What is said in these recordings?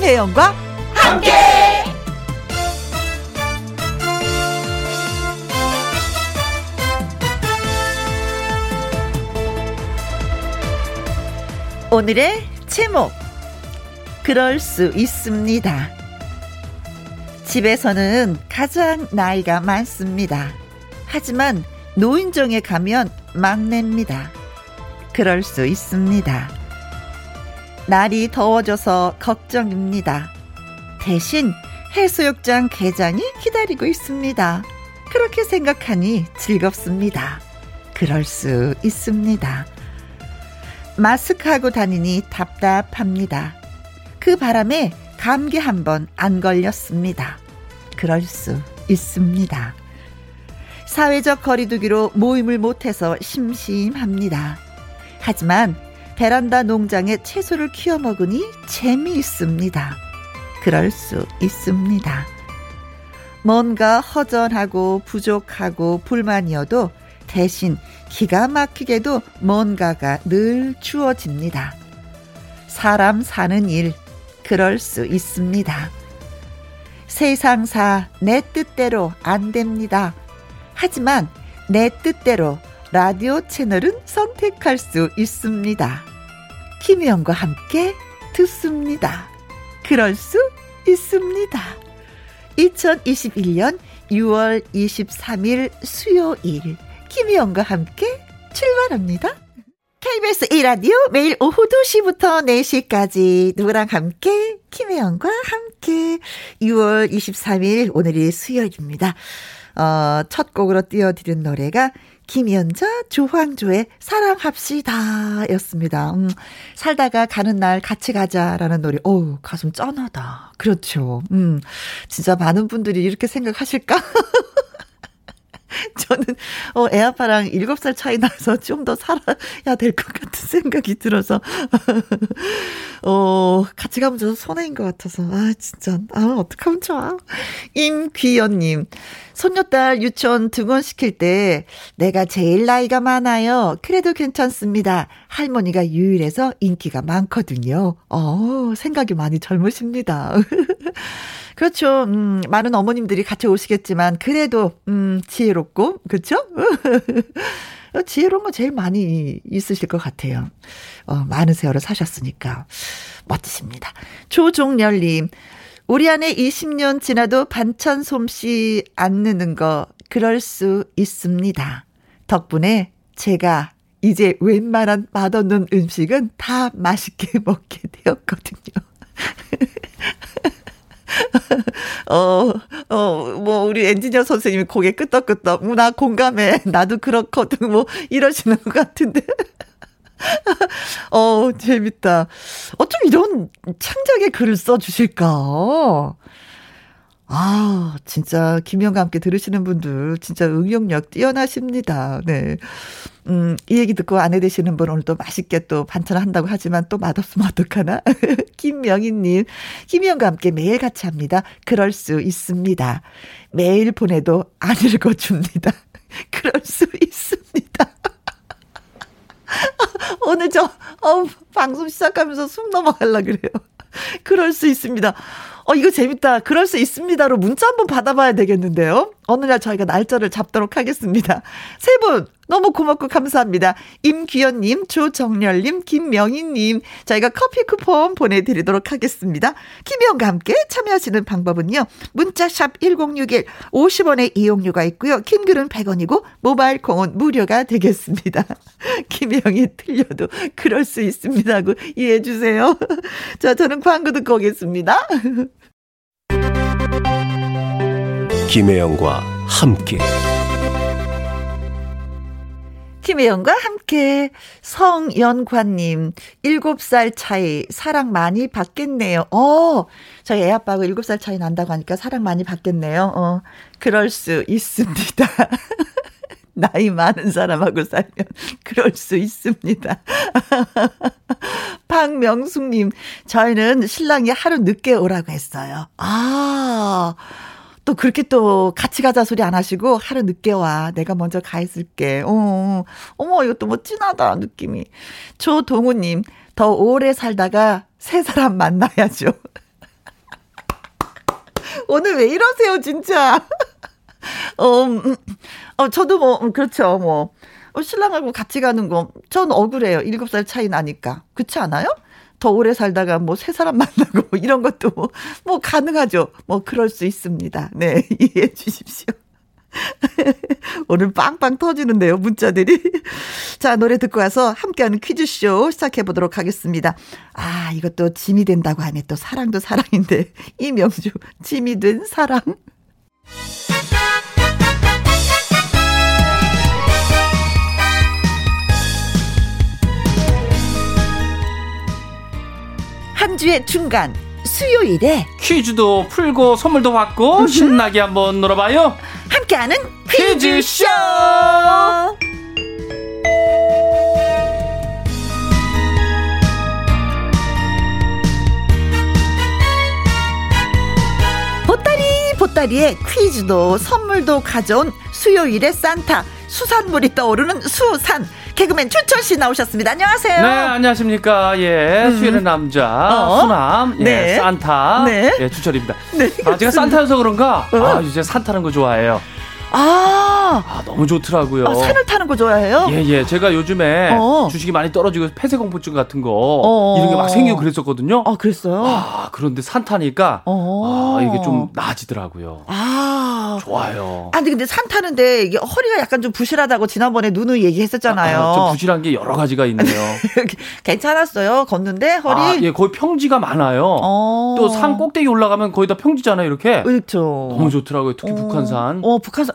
김혜영과 함께. 오늘의 제목 그럴 수 있습니다. 집에서는 가장 나이가 많습니다. 하지만 노인정에 가면 막내입니다. 그럴 수 있습니다. 날이 더워져서 걱정입니다. 대신 해수욕장 개장이 기다리고 있습니다. 그렇게 생각하니 즐겁습니다. 그럴 수 있습니다. 마스크하고 다니니 답답합니다. 그 바람에 감기 한 번 안 걸렸습니다. 그럴 수 있습니다. 사회적 거리두기로 모임을 못해서 심심합니다. 하지만 베란다 농장에 채소를 키워 먹으니 재미있습니다. 그럴 수 있습니다. 뭔가 허전하고 부족하고 불만이어도 대신 기가 막히게도 뭔가가 늘 주어집니다. 사람 사는 일, 그럴 수 있습니다. 세상사 내 뜻대로 안 됩니다. 하지만 내 뜻대로 라디오 채널은 선택할 수 있습니다. 김혜영과 함께 듣습니다. 그럴 수 있습니다. 2021년 6월 23일 수요일 김희영과 함께 출발합니다. KBS 1라디오 매일 오후 2시부터 4시까지 누구랑 함께 김혜영과 함께 6월 23일 오늘이 수요일입니다. 어, 첫 곡으로 띄워드린 노래가 김연자, 조황조의 사랑합시다 였습니다. 음, 살다가 가는 날 같이 가자라는 노래. 어우, 가슴 짠하다. 그렇죠. 음, 진짜 많은 분들이 이렇게 생각하실까? 저는, 어, 애 아빠랑 7살 차이 나서 좀 더 살아야 될 것 같은 생각이 들어서, 어, 같이 가면 저 손해인 것 같아서, 아, 진짜, 아, 어떡하면 좋아. 임귀연님, 손녀딸 유치원 등원시킬 때, 내가 제일 나이가 많아요. 그래도 괜찮습니다. 할머니가 유일해서 인기가 많거든요. 어, 생각이 많이 젊으십니다. 그렇죠. 음, 많은 어머님들이 같이 오시겠지만 그래도 음, 지혜 롭고 그렇죠? 지혜로운 거 제일 많이 있으실 것 같아요. 어, 많은 세월을 사셨으니까 멋지십니다. 조종열님, 우리 안에 20년 지나도 반찬 솜씨 안 느는 거 그럴 수 있습니다. 덕분에 제가 이제 웬만한 맛없는 음식은 다 맛있게 먹게 되었거든요. 어, 어, 뭐, 우리 엔지니어 선생님이 고개 끄덕끄덕, 뭐, 나 공감해. 나도 그렇거든. 뭐, 이러시는 것 같은데. 어, 재밌다. 어쩜 이런 창작의 글을 써주실까? 아, 진짜 김영과 함께 들으시는 분들 진짜 응용력 뛰어나십니다. 네. 음, 이 얘기 듣고 아내 되시는 분 오늘 또 맛있게 또 반찬을 한다고 하지만 또 맛없으면 어떡하나? 김명희님, 김영과 함께 매일 같이 합니다. 그럴 수 있습니다. 매일 보내도 안 읽어줍니다. 그럴 수 있습니다. 오늘 저, 어, 방송 시작하면서 숨 넘어갈라 그래요. 그럴 수 있습니다. 어, 이거 재밌다. 그럴 수 있습니다로 문자 한번 받아봐야 되겠는데요. 어느 날 저희가 날짜를 잡도록 하겠습니다. 세 분, 너무 고맙고 감사합니다. 임귀연님, 조정렬님, 김명희님, 저희가 커피 쿠폰 보내드리도록 하겠습니다. 김혜영과 함께 참여하시는 방법은요. 문자샵 1061, 50원의 이용료가 있고요. 킹글은 100원이고, 모바일 콩은 무료가 되겠습니다. 김혜영이 틀려도 그럴 수 있습니다. 하고 이해해 주세요. 자, 저는 광고 듣고 오겠습니다. 김혜영과 함께. 김혜영과 함께 성연관님 7살 차이 사랑 많이 받겠네요. 어, 저희 애 아빠하고 7살 차이 난다고 하니까 사랑 많이 받겠네요. 어, 그럴 수 있습니다. 나이 많은 사람하고 살면 그럴 수 있습니다. 박명숙님, 저희는 신랑이 하루 늦게 오라고 했어요. 아, 또 그렇게 또 같이 가자 소리 안 하시고 하루 늦게 와. 내가 먼저 가 있을게. 어, 어머, 이것도 뭐 찐하다, 느낌이. 조동우님, 더 오래 살다가 새 사람 만나야죠. 오늘 왜 이러세요, 진짜. 어, 음, 어, 저도 뭐, 음, 그렇죠, 뭐. 어, 신랑하고 같이 가는 거, 전 억울해요. 일곱 살 차이 나니까. 그렇지 않아요? 더 오래 살다가 뭐 새 사람 만나고 뭐 이런 것도 뭐, 뭐 가능하죠. 뭐 그럴 수 있습니다. 네, 이해해 주십시오. 오늘 빵빵 터지는데요, 문자들이. 자, 노래 듣고 와서 함께하는 퀴즈쇼 시작해 보도록 하겠습니다. 아, 이것도 짐이 된다고 하네. 또 사랑도 사랑인데. 이명주, 짐이 된 사랑. 한 주의 중간 수요일에 퀴즈도 풀고 선물도 받고 신나게 한번 놀아봐요. 함께하는 퀴즈쇼. 보따리 보따리에 퀴즈도 선물도 가져온 수요일의 산타 수산물이 떠오르는 수산 개그맨 추철 씨 나오셨습니다. 안녕하세요. 네, 안녕하십니까. 예, 음. 수혜의 남자, 어? 수남, 예, 네. 산타, 네. 예, 추철입니다. 네, 아, 제가 산타여서 그런가? 어? 아, 이제 산 타는 거 좋아해요. 아, 아 너무 좋더라고요. 아, 산을 타는 거 좋아해요? 예, 예. 제가 요즘에 어. 주식이 많이 떨어지고 폐쇄 공포증 같은 거 어. 이런 게 막 생기고 그랬었거든요. 아, 그랬어요? 아, 그런데 산 타니까 어. 아, 이게 좀 나아지더라고요. 아, 좋아요. 아니 근데 산 타는데 이게 허리가 약간 좀 부실하다고 지난번에 누누이 얘기했었잖아요. 아, 좀 부실한 게 여러 가지가 있네요. 괜찮았어요. 걷는데 허리? 아, 예, 거의 평지가 많아요. 어. 또산 꼭대기 올라가면 거의 다 평지잖아요, 이렇게. 그렇죠. 너무 좋더라고요. 특히 어. 북한산. 어, 북한산.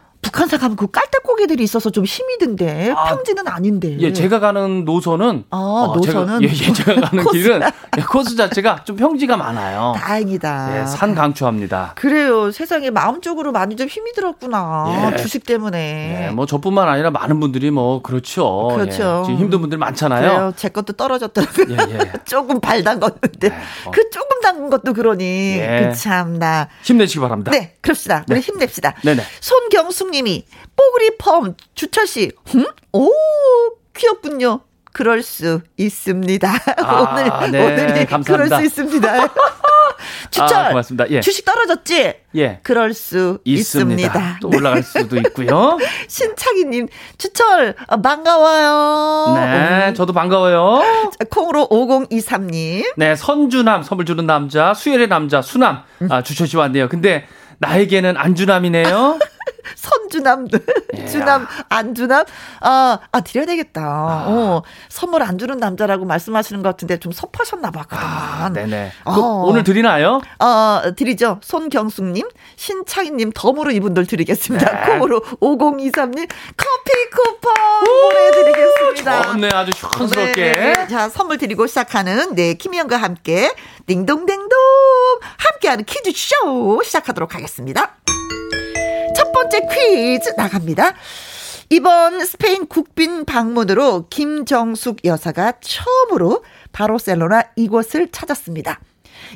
북한산 가면 그 깔딱고개들이 있어서 좀 힘이 든데 아, 평지는 아닌데. 예, 제가 가는 노선은 아, 어, 노선은 제가, 예, 예, 제가 가는 길은 예, 코스 자체가 좀 평지가 많아요. 다행이다. 예, 산 강추합니다. 그래요. 세상에 마음적으로 많이 좀 힘이 들었구나. 예. 주식 때문에. 예, 뭐 저뿐만 아니라 많은 분들이 뭐 그렇죠. 그렇죠. 예, 지금 힘든 분들 많잖아요. 그래요. 제 것도 떨어졌더라고요. 예, 예. 조금 발 담궜는데 네, 어. 그 조금 담근 것도 그러니 예. 그 참나. 힘내시기 바랍니다. 네, 그럽시다. 우리 네. 힘냅시다. 네네. 손경숙 님이 뽀글이 펌 주철 씨. 음? 오, 귀엽군요. 그럴 수 있습니다. 아, 오늘 네, 오늘이 감사합니다. 그럴 수 있습니다. 추철 아, 고맙습니다. 예. 주식 떨어졌지? 예. 그럴 수 있습니다. 있습니다. 또 올라갈 수도 있고요. 신창희님 추철 어, 반가워요. 네, 음. 저도 반가워요. 자, 콩으로 5023님. 네, 선주남 선물 주는 남자 수혜의 남자 수남 아, 주철 씨 왔네요. 근데 나에게는 안주남이네요. 선주남, 예. 주남, 안주남? 아, 아, 드려야 되겠다. 아. 어, 선물 안 주는 남자라고 말씀하시는 것 같은데 좀 섭하셨나 봤거든. 아, 네네. 어. 오늘 드리나요? 어, 드리죠. 손경숙님, 신창희님 덤으로 이분들 드리겠습니다. 네. 콩으로 5023님 커피 쿠폰 보내드리겠습니다. 좋네, 아주 시원스럽게. 네. 자, 선물 드리고 시작하는, 네, 김희영과 함께, 딩동댕동, 함께하는 퀴즈쇼 시작하도록 하겠습니다. 첫 번째 퀴즈 나갑니다. 이번 스페인 국빈 방문으로 김정숙 여사가 처음으로 바르셀로나 이곳을 찾았습니다.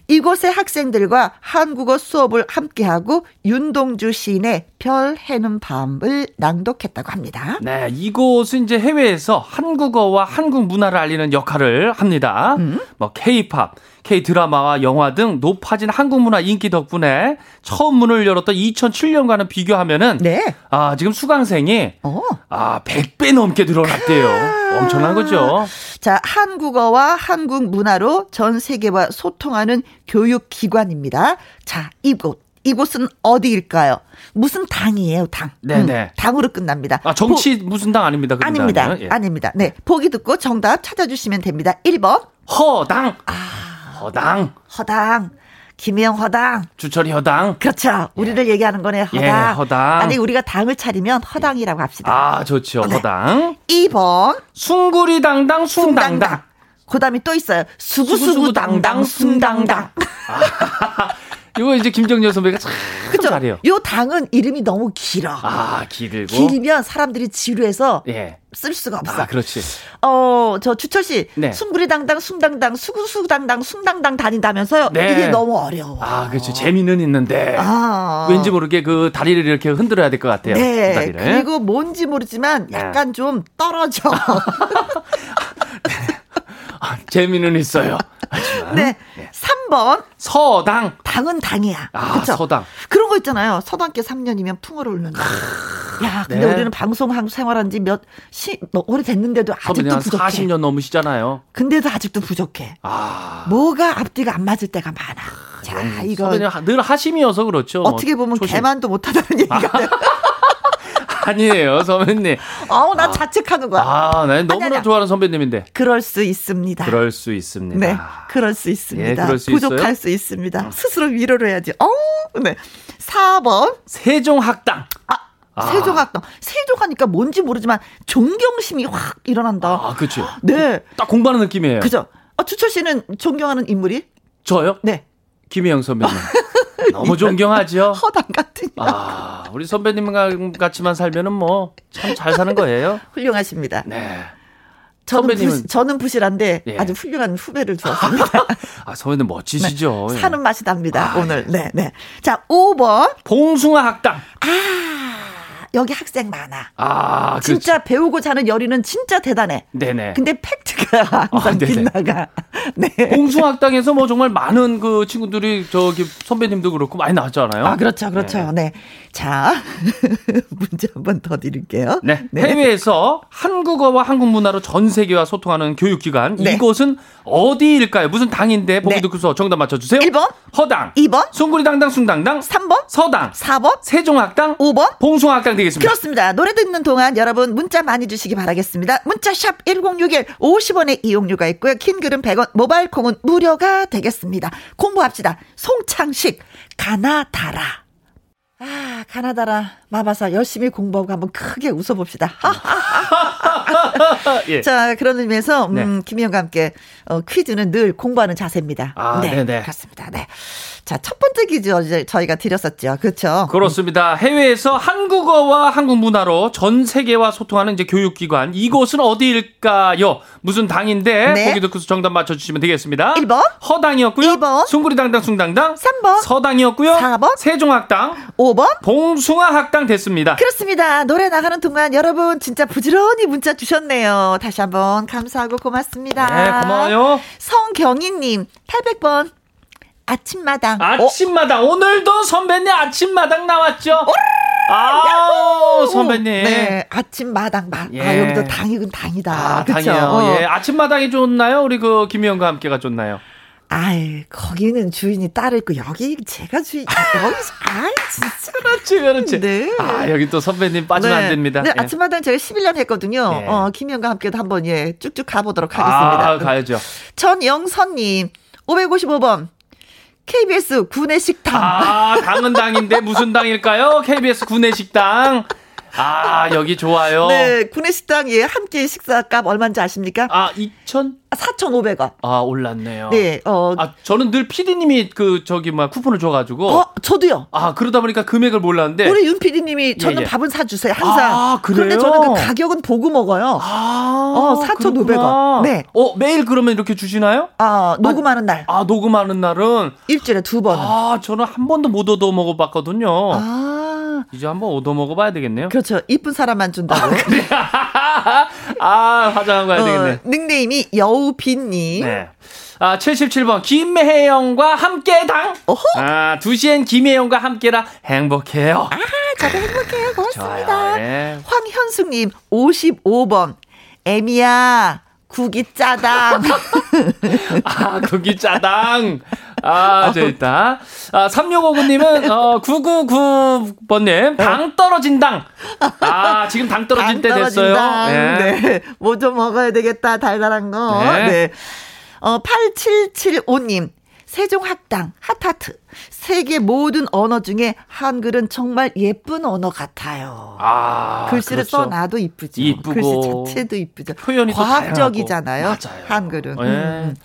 이곳의 학생들과 한국어 수업을 함께하고 윤동주 시인의 별 해는 밤을 낭독했다고 합니다. 네, 이곳은 이제 해외에서 한국어와 한국 문화를 알리는 역할을 합니다. 음? 뭐 K-팝, K-드라마와 영화 등 높아진 한국 문화 인기 덕분에 처음 문을 열었던 2007년과는 비교하면은 네. 아, 지금 수강생이 어. 아, 100배 넘게 늘어났대요. 엄청난 거죠. 자, 한국어와 한국 문화로 전 세계와 소통하는 교육 기관입니다. 자, 이곳 이곳은 어디일까요? 무슨 당이에요, 당. 네네. 음, 당으로 끝납니다. 아, 정치 보, 무슨 당 아닙니다. 아닙니다. 예. 아닙니다. 네. 보기 듣고 정답 찾아주시면 됩니다. 1번. 허당. 아. 허당. 허당. 김영 허당. 주철이 허당. 그렇죠. 우리를 예. 얘기하는 거네. 허당. 예, 허당. 아니 우리가 당을 차리면 허당이라고 합시다. 아, 좋죠. 네. 허당. 2번. 숭구리 당당 숭당당. 그다음에 또 있어요. 수구수구 당당 숭당당. 이거 이제 김정년 선배가 참 그쵸? 잘해요. 요 당은 이름이 너무 길어. 아, 길고. 길면 사람들이 지루해서 예. 쓸 수가 없어. 아, 그렇지. 어, 저 주철 씨, 네. 숭구리당당, 숭당당, 수구수당당, 숭당당 다닌다면서요? 네. 이게 너무 어려워. 아, 그렇죠. 재미는 있는데 아. 왠지 모르게 그 다리를 이렇게 흔들어야 될 것 같아요. 네. 그 그리고 뭔지 모르지만 네. 약간 네. 좀 떨어져. 아, 재미는 있어요. 하지만. 네. 네. 3번. 서당. 당은 당이야. 아, 그쵸? 서당. 그런 거 있잖아요. 서당께 3년이면 풍어를 울는다. 야, 근데 네. 우리는 방송 생활한 지 몇, 시, 뭐, 오래 됐는데도 아직도 부족해. 40년 넘으시잖아요. 근데도 아직도 부족해. 아. 뭐가 앞뒤가 안 맞을 때가 많아. 자, 이거. 늘 하심이어서 그렇죠. 어떻게 보면 조심. 개만도 못하다는 얘기가. 아 니에요, 선배님. 아우, 나 아. 자책하는 거야. 아, 난 너무나 아니, 아니. 좋아하는 선배님인데. 그럴 수 있습니다. 그럴 수 있습니다. 네, 그럴 수 있습니다. 예, 그럴 수 부족할 있어요? 수 있습니다. 스스로 위로를 해야지. 어, 네. 4번. 세종학당. 아, 아. 세종학당. 세종하니까 뭔지 모르지만 존경심이 확 일어난다. 아, 그렇죠. 네. 딱 공부하는 느낌이에요. 그죠. 아, 주철 씨는 존경하는 인물이? 저요? 네. 김혜영 선배님. 너무 존경하죠. 허당 같은. 아, 우리 선배님 같이만 살면은 뭐 참 잘 사는 거예요. 훌륭하십니다. 네. 저는 선배님은 부시, 저는 부실한데 예. 아주 훌륭한 후배를 주었습니다. 아, 선배님 멋지시죠. 네. 사는 맛이 납니다. 아, 오늘. 예. 네, 네. 자, 5번. 봉숭아 학당. 아. 여기 학생 많아. 아, 진짜 그렇지. 배우고 자는 열의는 진짜 대단해. 네네. 근데 팩트가 항상 아, 빗나가. 네. 공수학당에서 뭐 정말 많은 그 친구들이 저기 선배님도 그렇고 많이 나왔잖아요. 아, 그렇죠, 그렇죠. 네. 네. 자, 문제 한 번 더 드릴게요. 네. 네. 해외에서 한국어와 한국 문화로 전 세계와 소통하는 교육기관. 네. 이곳은 어디일까요? 무슨 당인데 보기 네. 듣고서 정답 맞춰주세요. 1번. 허당. 2번. 숭구리당당 숭당당. 3번. 서당. 4번. 세종학당. 5번. 봉숭아학당 되겠습니다. 그렇습니다. 노래 듣는 동안 여러분 문자 많이 주시기 바라겠습니다. 문자샵 1061 50원의 이용료가 있고요. 킹글은 100원, 모바일 콩은 무료가 되겠습니다. 공부합시다. 송창식, 가나다라. 아, 가나다라 마바사 열심히 공부하고 한번 크게 웃어봅시다. 예. 자, 그런 의미에서 음, 네. 김희영과 함께 어, 퀴즈는 늘 공부하는 자세입니다. 아, 네, 네네. 그렇습니다. 네. 자, 첫 번째 퀴즈 어제 저희가 드렸었죠. 그렇죠? 그렇습니다. 해외에서 한국어와 한국 문화로 전 세계와 소통하는 이제 교육기관. 이곳은 어디일까요? 무슨 당인데 네. 보기 듣고서 정답 맞춰 주시면 되겠습니다. 1번 허당이었고요. 2번 숭구리당당 숭당당 3번 서당이었고요. 4번 세종학당 5번 봉숭아학당 됐습니다. 그렇습니다. 노래 나가는 동안 여러분 진짜 부지런히 문자 주셨네요. 다시 한번 감사하고 고맙습니다. 네, 고마워요. 성경희님 800번 아침마당. 아침마당. 어? 오늘도 선배님 아침마당 나왔죠? 아, 선배님. 네, 아침마당. 마, 예. 아, 여기도 당이군 당이다. 아? 당이요. 어. 예, 아침마당이 좋나요? 우리 그 김희영과 함께가 좋나요? 아이, 거기는 주인이 따로 있고, 여기 제가 주인, 여기서, 아이, 진짜. 그렇지, 그렇지. 네. 아, 여기 또 선배님 빠지면 네. 안 됩니다. 네, 예. 아침마당 제가 11년 했거든요. 예. 어, 김희영과 함께도 한번, 예, 쭉쭉 가보도록 하겠습니다. 아, 가야죠. 전영선님, 555번. KBS 구내식당. 아, 당은 당인데 무슨 당일까요? KBS 구내식당. 아, 여기 좋아요. 네, 구내식당 예, 한 끼 식사값 얼마인지 아십니까? 아, 2천? 4,500원. 아, 올랐네요. 네, 어. 아, 저는 늘 PD님이 그, 저기, 뭐, 쿠폰을 줘가지고. 어, 저도요. 아, 그러다 보니까 금액을 몰랐는데. 우리 윤 PD님이 저는 예, 예. 밥은 사주세요, 항상. 아, 그래요? 그런데 저는 그 가격은 보고 먹어요. 아. 어, 4,500원. 네. 어, 매일 그러면 이렇게 주시나요? 아, 녹음하는 날. 아, 녹음하는 날은. 일주일에 두 번. 아, 저는 한 번도 못 얻어 먹어봤거든요. 아. 이제 한번 얻어 먹어봐야 되겠네요. 그렇죠. 이쁜 사람만 준다고. 아, 그래. 아, 화장하고 가야 되겠네. 어, 닉네임이 여우빈님. 네. 아, 77번. 김혜영과 함께당. 어허. 아, 2시엔 김혜영과 함께라 행복해요. 아, 저도 행복해요. 고맙습니다. 네. 황현숙 님, 55번. 애미야, 국이 짜당. 아, 국이 짜당. 아, 재밌다. 아, 3659님은, 어, 999번님, 당 떨어진 당. 아, 지금 당 떨어진 때 됐어요. 네. 네. 뭐 좀 먹어야 되겠다, 달달한 거. 네. 네. 어, 8775님. 세종학당, 핫하트. 세계 모든 언어 중에 한글은 정말 예쁜 언어 같아요. 아, 글씨를 그렇죠. 써놔도 이쁘죠. 이쁘고. 글씨 자체도 이쁘죠. 표현이 과학적이잖아요. 맞아요. 한글은. 네. 음.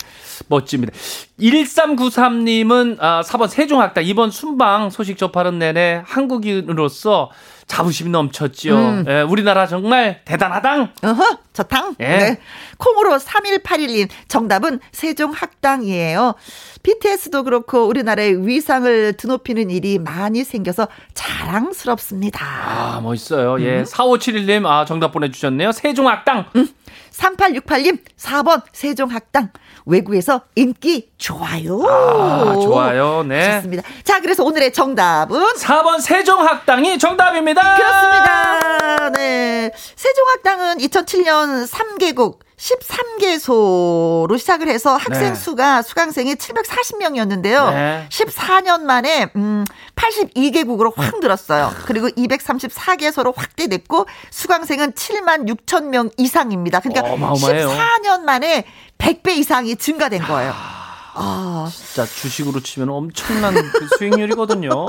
멋집니다. 1393님은 아, 4번 세종학당 이번 순방 소식 접하는 내내 한국인으로서 자부심이 넘쳤죠. 음. 예, 우리나라 정말 대단하당. 어허, 저당. 예. 네. 콩으로 3181님 정답은 세종학당이에요. BTS도 그렇고 우리나라의 위상을 드높이는 일이 많이 생겨서 자랑스럽습니다. 아, 멋있어요. 예. 음. 4571님 아, 정답 보내 주셨네요. 세종학당. 음. 3868님, 4번 세종학당. 외국에서 인기 좋아요. 아, 좋아요. 네. 좋습니다. 자, 그래서 오늘의 정답은 4번 세종학당이 정답입니다. 그렇습니다. 네. 세종학당은 2007년 3개국 13개소로 시작을 해서 학생 네. 수가 수강생이 740명이었는데요. 네. 14년 만에 음 82개국으로 확 늘었어요. 그리고 234개소로 확대됐고 수강생은 7만 6천 명 이상입니다. 그러니까 어마어마해요. 14년 만에 100배 이상이 증가된 거예요. 아, 진짜 주식으로 치면 엄청난 그 수익률이거든요.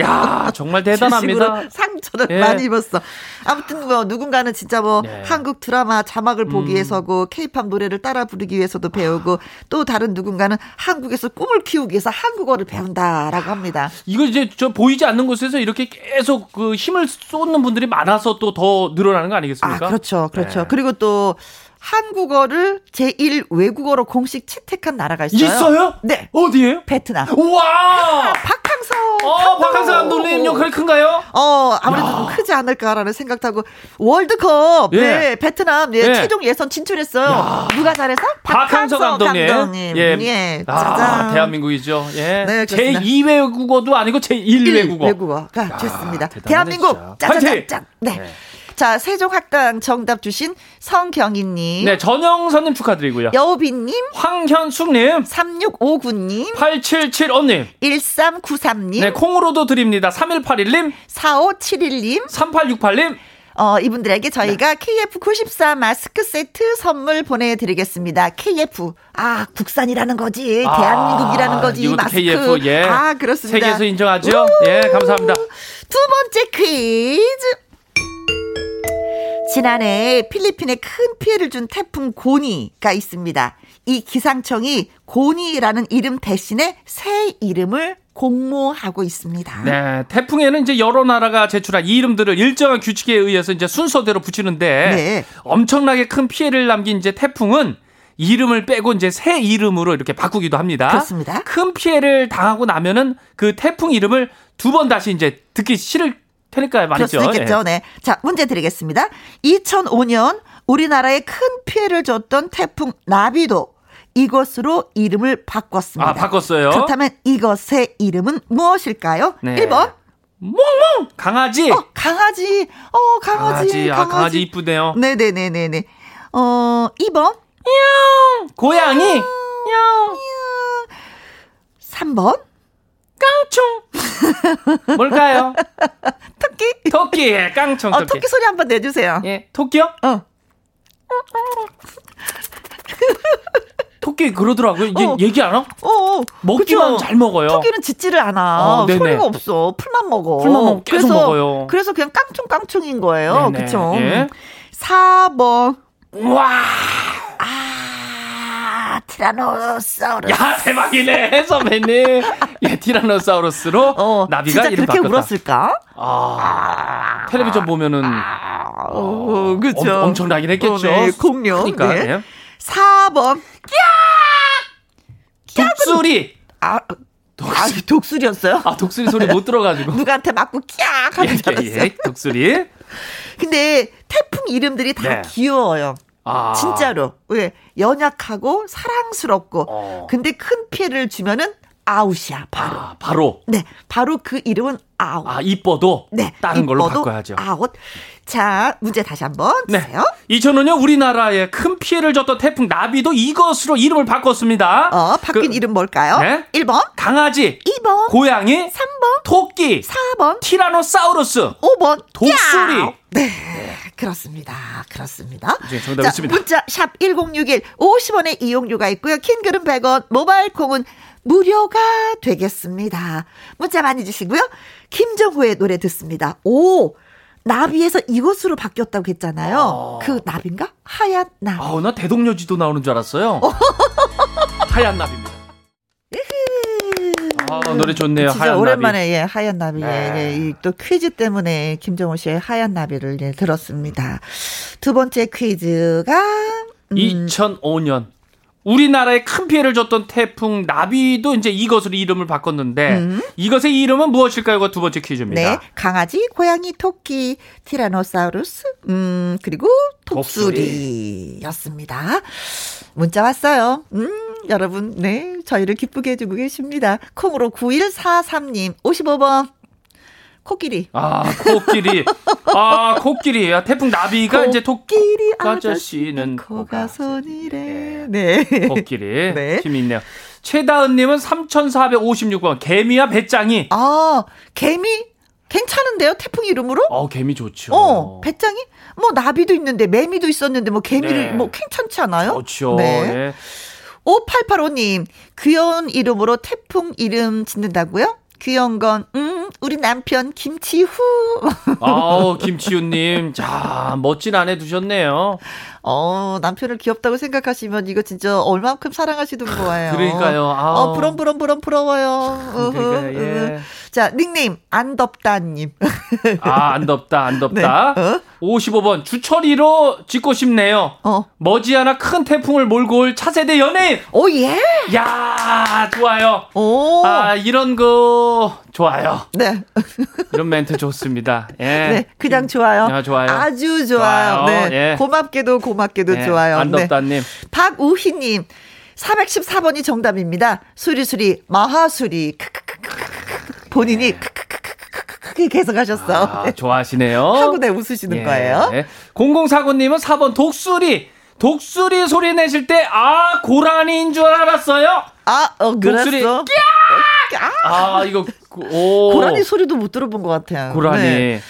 야, 정말 대단합니다. 상처를 예. 많이 입었어. 아무튼 뭐 누군가는 진짜 뭐 네. 한국 드라마 자막을 보기 음. 위해서고 케이팝 노래를 따라 부르기 위해서도 배우고 또 다른 누군가는 한국에서 꿈을 키우기 위해서 한국어를 배운다라고 합니다. 이거 이제 저 보이지 않는 곳에서 이렇게 계속 그 힘을 쏟는 분들이 많아서 또 더 늘어나는 거 아니겠습니까? 아, 그렇죠. 그렇죠. 네. 그리고 또 한국어를 제1 외국어로 공식 채택한 나라가 있어요. 있어요? 네. 어디에요? 베트남. 우와! 박항서. 어, 박한서 감독님 역할이 큰가요? 어, 아무래도 야. 좀 크지 않을까라는 생각하고 월드컵 예. 네, 베트남 예, 예. 최종 예선 진출했어요. 누가 잘해서? 박한서 감독님. 예. 아, 짜잔. 대한민국이죠. 예. 네, 그렇습니다. 제2 외국어도 아니고 제1 외국어. 외국어가 야, 됐습니다. 대단하네, 대한민국! 짜자잔. 네. 자, 세종학당 정답 주신 성경희님, 네, 전영선님 축하드리고요. 여우빈님, 황현숙님, 3659님, 8775님, 1393님, 네, 콩으로도 드립니다. 3181님, 4571님, 3868님, 어, 이분들에게 저희가 네. KF94 마스크 세트 선물 보내드리겠습니다. KF. 아, 국산이라는 거지. 아, 대한민국이라는 거지. 마스크. KF, 예. 아, 그렇습니다. 세계에서 인정하죠? 예, 감사합니다. 두 번째 퀴즈. 지난해 필리핀에 큰 피해를 준 태풍 고니가 있습니다. 이 기상청이 고니라는 이름 대신에 새 이름을 공모하고 있습니다. 네, 태풍에는 이제 여러 나라가 제출한 이 이름들을 일정한 규칙에 의해서 이제 순서대로 붙이는데 네. 엄청나게 큰 피해를 남긴 이제 태풍은 이름을 빼고 이제 새 이름으로 이렇게 바꾸기도 합니다. 그렇습니다. 큰 피해를 당하고 나면은 그 태풍 이름을 두 번 다시 이제 듣기 싫을 테니까 수 말이죠. 예. 네. 자, 문제 드리겠습니다. 2005년 우리나라에 큰 피해를 줬던 태풍 나비도 이것으로 이름을 바꿨습니다. 아, 바꿨어요. 그렇다면 이것의 이름은 무엇일까요? 네. 1번. 몽몽 강아지. 어, 강아지. 어, 강아지. 강아지. 아, 강아지 이쁘네요. 네네네네네. 어, 2번. 고양이. 음. 냥. 3번. 깡총. 뭘까요? 토끼. 토끼. 예, 깡총 어, 토끼. 토끼 소리 한번 내주세요. 예, 토끼요? 어. 토끼 그러더라고요. 어. 얘기 안 하고 어, 어. 먹기만 그쵸? 잘 먹어요. 토끼는 짖지를 않아. 어. 소리가 없어. 풀만 먹어. 풀만 먹고 계속 그래서, 먹어요. 그래서 그냥 깡총깡총인 거예요. 그쵸? 예. 4번. 와, 아, 티라노사우루스. 야 대박이네 선배님. 예, 티라노사우루스로 어, 나비가 진짜 이름 그렇게 바꿨다. 울었을까? 아, 텔레비전 보면은 어, 그죠. 엄, 엄청나긴 했겠죠. 어, 네, 공룡. 그러니까 네. 예. 4번. 독수리. 아, 아, 독수리였어요? 아 독수리 소리 못 들어가지고. 누구한테 맞고 깍 하는 줄 알았어요. 예, 예, 독수리. 근데 태풍 이름들이 다 네. 귀여워요. 아, 진짜로. 왜? 연약하고 사랑스럽고. 어. 근데 큰 피해를 주면은 아웃이야, 바로. 아, 바로. 네. 바로 그 이름은 아웃. 아 이뻐도 네. 다른 걸로 이뻐도 바꿔야죠. 아웃. 자, 문제 다시 한번 네. 주세요. 2005년 우리나라에 큰 피해를 줬던 태풍 나비도 이것으로 이름을 바꿨습니다. 어, 바뀐 그, 이름 뭘까요? 네? 1번, 강아지, 2번, 고양이, 3번, 토끼, 4번, 티라노사우루스. 5번. 독수리. 야! 네. 그렇습니다. 그렇습니다. 네, 정답 있습니다. 문자 샵 1061 50원의 이용료가 있고요. 킹글은 100원, 모바일 콩은 무료가 되겠습니다. 문자 많이 주시고요. 김정호의 노래 듣습니다. 오! 나비에서 이것으로 바뀌었다고 했잖아요. 어. 그 나비인가? 하얀 나비. 아우 나 대동여지도 나오는 줄 알았어요. 하얀 나비입니다. 아 노래 좋네요. 진짜 하얀 오랜만에 예, 하얀 나비. 예, 네. 예, 이또 퀴즈 때문에 김정호 씨의 하얀 나비를 예, 들었습니다. 두 번째 퀴즈가 나비. 음, 2005년 우리나라에 큰 피해를 줬던 태풍 나비도 이제 이것으로 이름을 바꿨는데 음. 이것의 이름은 무엇일까요?가 두 번째 퀴즈입니다. 네, 강아지, 고양이, 토끼, 티라노사우루스, 음 그리고 독수리였습니다. 문자 왔어요. 음 여러분, 네 저희를 기쁘게 해주고 계십니다. 콩으로 9143님 55번 코끼리. 아, 코끼리. 아, 코끼리. 아, 태풍 나비가 이제 토끼리 아저씨는 코가 손이래. 네. 코끼리. 네. 힘이 있네요. 최다은님은 3456번. 개미와 배짱이. 아, 개미? 괜찮은데요? 태풍 이름으로? 어, 개미 좋죠. 어, 배짱이? 뭐, 나비도 있는데, 매미도 있었는데, 뭐, 개미를, 네. 뭐, 괜찮지 않아요? 그렇죠. 네. 네. 5885님, 귀여운 이름으로 태풍 이름 짓는다고요? 귀여운 건, 음, 우리 남편 김치후. 아우, 김치후님. 자, 멋진 아내 두셨네요. 어, 남편을 귀엽다고 생각하시면 이거 진짜 얼만큼 사랑하시는 거예요. 그러니까요. 아우. 어, 부럼, 부럼, 부럼, 부러워요. 그러니까, 예. 자, 닉네임, 안 덥다님. 아, 안 덥다, 안 덥다. 네. 어? 55번, 주철이로 짓고 싶네요. 어. 머지않아 큰 태풍을 몰고 올 차세대 연예인. 오, 예. 야 좋아요. 오. 아, 이런 거, 좋아요. 네. 이런 멘트 좋습니다. 예. 네, 그냥 좋아요. 아, 좋아요. 아주 좋아요. 좋아요. 네. 예. 고맙게도, 고맙 게도 예. 좋아요. 안덥다님. 네. 박우희님. 414번이 정답입니다. 수리수리, 마하수리. 본인이 크크크크크크 계속 하셨어. 아, 좋아하시네요. 하고 내 웃으시는 예. 거예요. 0049님은 4번 독수리. 독수리 소리 내실 때, 아, 고라니인 줄 알았어요? 아, 어, 독수리. 그랬어? 아, 이거, 오. 고라니 소리도 못 들어본 것 같아요. 고라니. 네.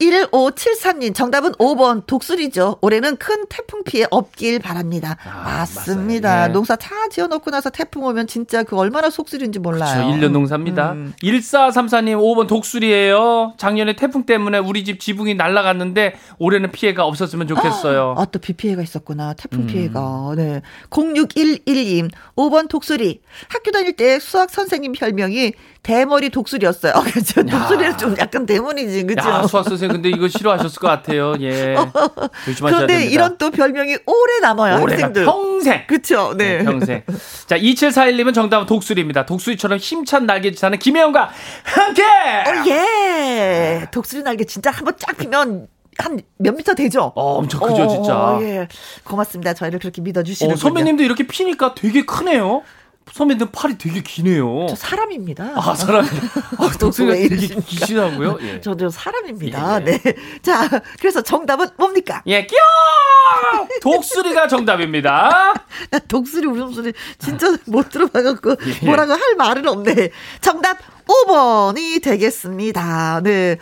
1573님, 정답은 5번 독수리죠. 올해는 큰 태풍 피해 없길 바랍니다. 아, 맞습니다. 예. 농사 다 지어놓고 나서 태풍 오면 진짜 그 얼마나 속쓰리인지 몰라요. 그렇죠. 1년 농사입니다. 음. 1434님, 5번 독수리예요. 작년에 태풍 때문에 우리 집 지붕이 날아갔는데 올해는 피해가 없었으면 좋겠어요. 아, 또 비 피해가 있었구나. 태풍 음. 피해가. 네. 0611님, 5번 독수리. 학교 다닐 때 수학 선생님 별명이 대머리 독수리였어요. 그렇죠. 독수리는 좀 약간 대머리지, 그죠? 야, 수학 선생 근데 이거 싫어하셨을 것 같아요. 예. 조심하셔야 그런데 됩니다. 이런 또 별명이 오래 남아요, 오래 학생들. 평생. 그렇죠. 네. 네. 평생. 자, 2741님은 정답은 독수리입니다. 독수리처럼 힘찬 날개짓 하는 김혜영과 함께. 어, 예. 독수리 날개 진짜 한번 쫙 피면 한몇 미터 되죠? 어, 엄청 크죠, 어, 진짜. 예. 고맙습니다. 저희를 그렇게 믿어주시는 어, 선배님도 이렇게 피니까 되게 크네요. 선배님 팔이 되게 기네요. 저 사람입니다. 아, 사람. 아, 독수리가 되게 기시다고요? 예. 저도 사람입니다. 예. 네. 자, 그래서 정답은 뭡니까? 예, 끼 독수리가 정답입니다. 독수리 울음소리 진짜 못 들어봐갖고 예. 뭐라고 할 말은 없네. 정답 5번이 되겠습니다. 네.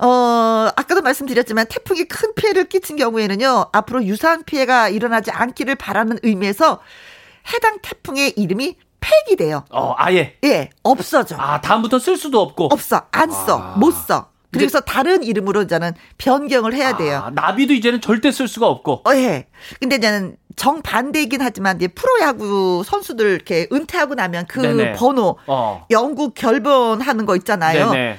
어, 아까도 말씀드렸지만 태풍이 큰 피해를 끼친 경우에는요, 앞으로 유사한 피해가 일어나지 않기를 바라는 의미에서 해당 태풍의 이름이 폐기돼요. 어, 아예. 예, 없어져. 아, 다음부터 쓸 수도 없고. 없어. 안 써. 아. 못 써. 그래서 다른 이름으로 이제는 변경을 해야 돼요. 아, 나비도 이제는 절대 쓸 수가 없고. 어, 예. 근데 이제는 정반대이긴 하지만 이제 프로야구 선수들 이렇게 은퇴하고 나면 그 네네. 번호 어. 영국 결번하는 거 있잖아요. 네네.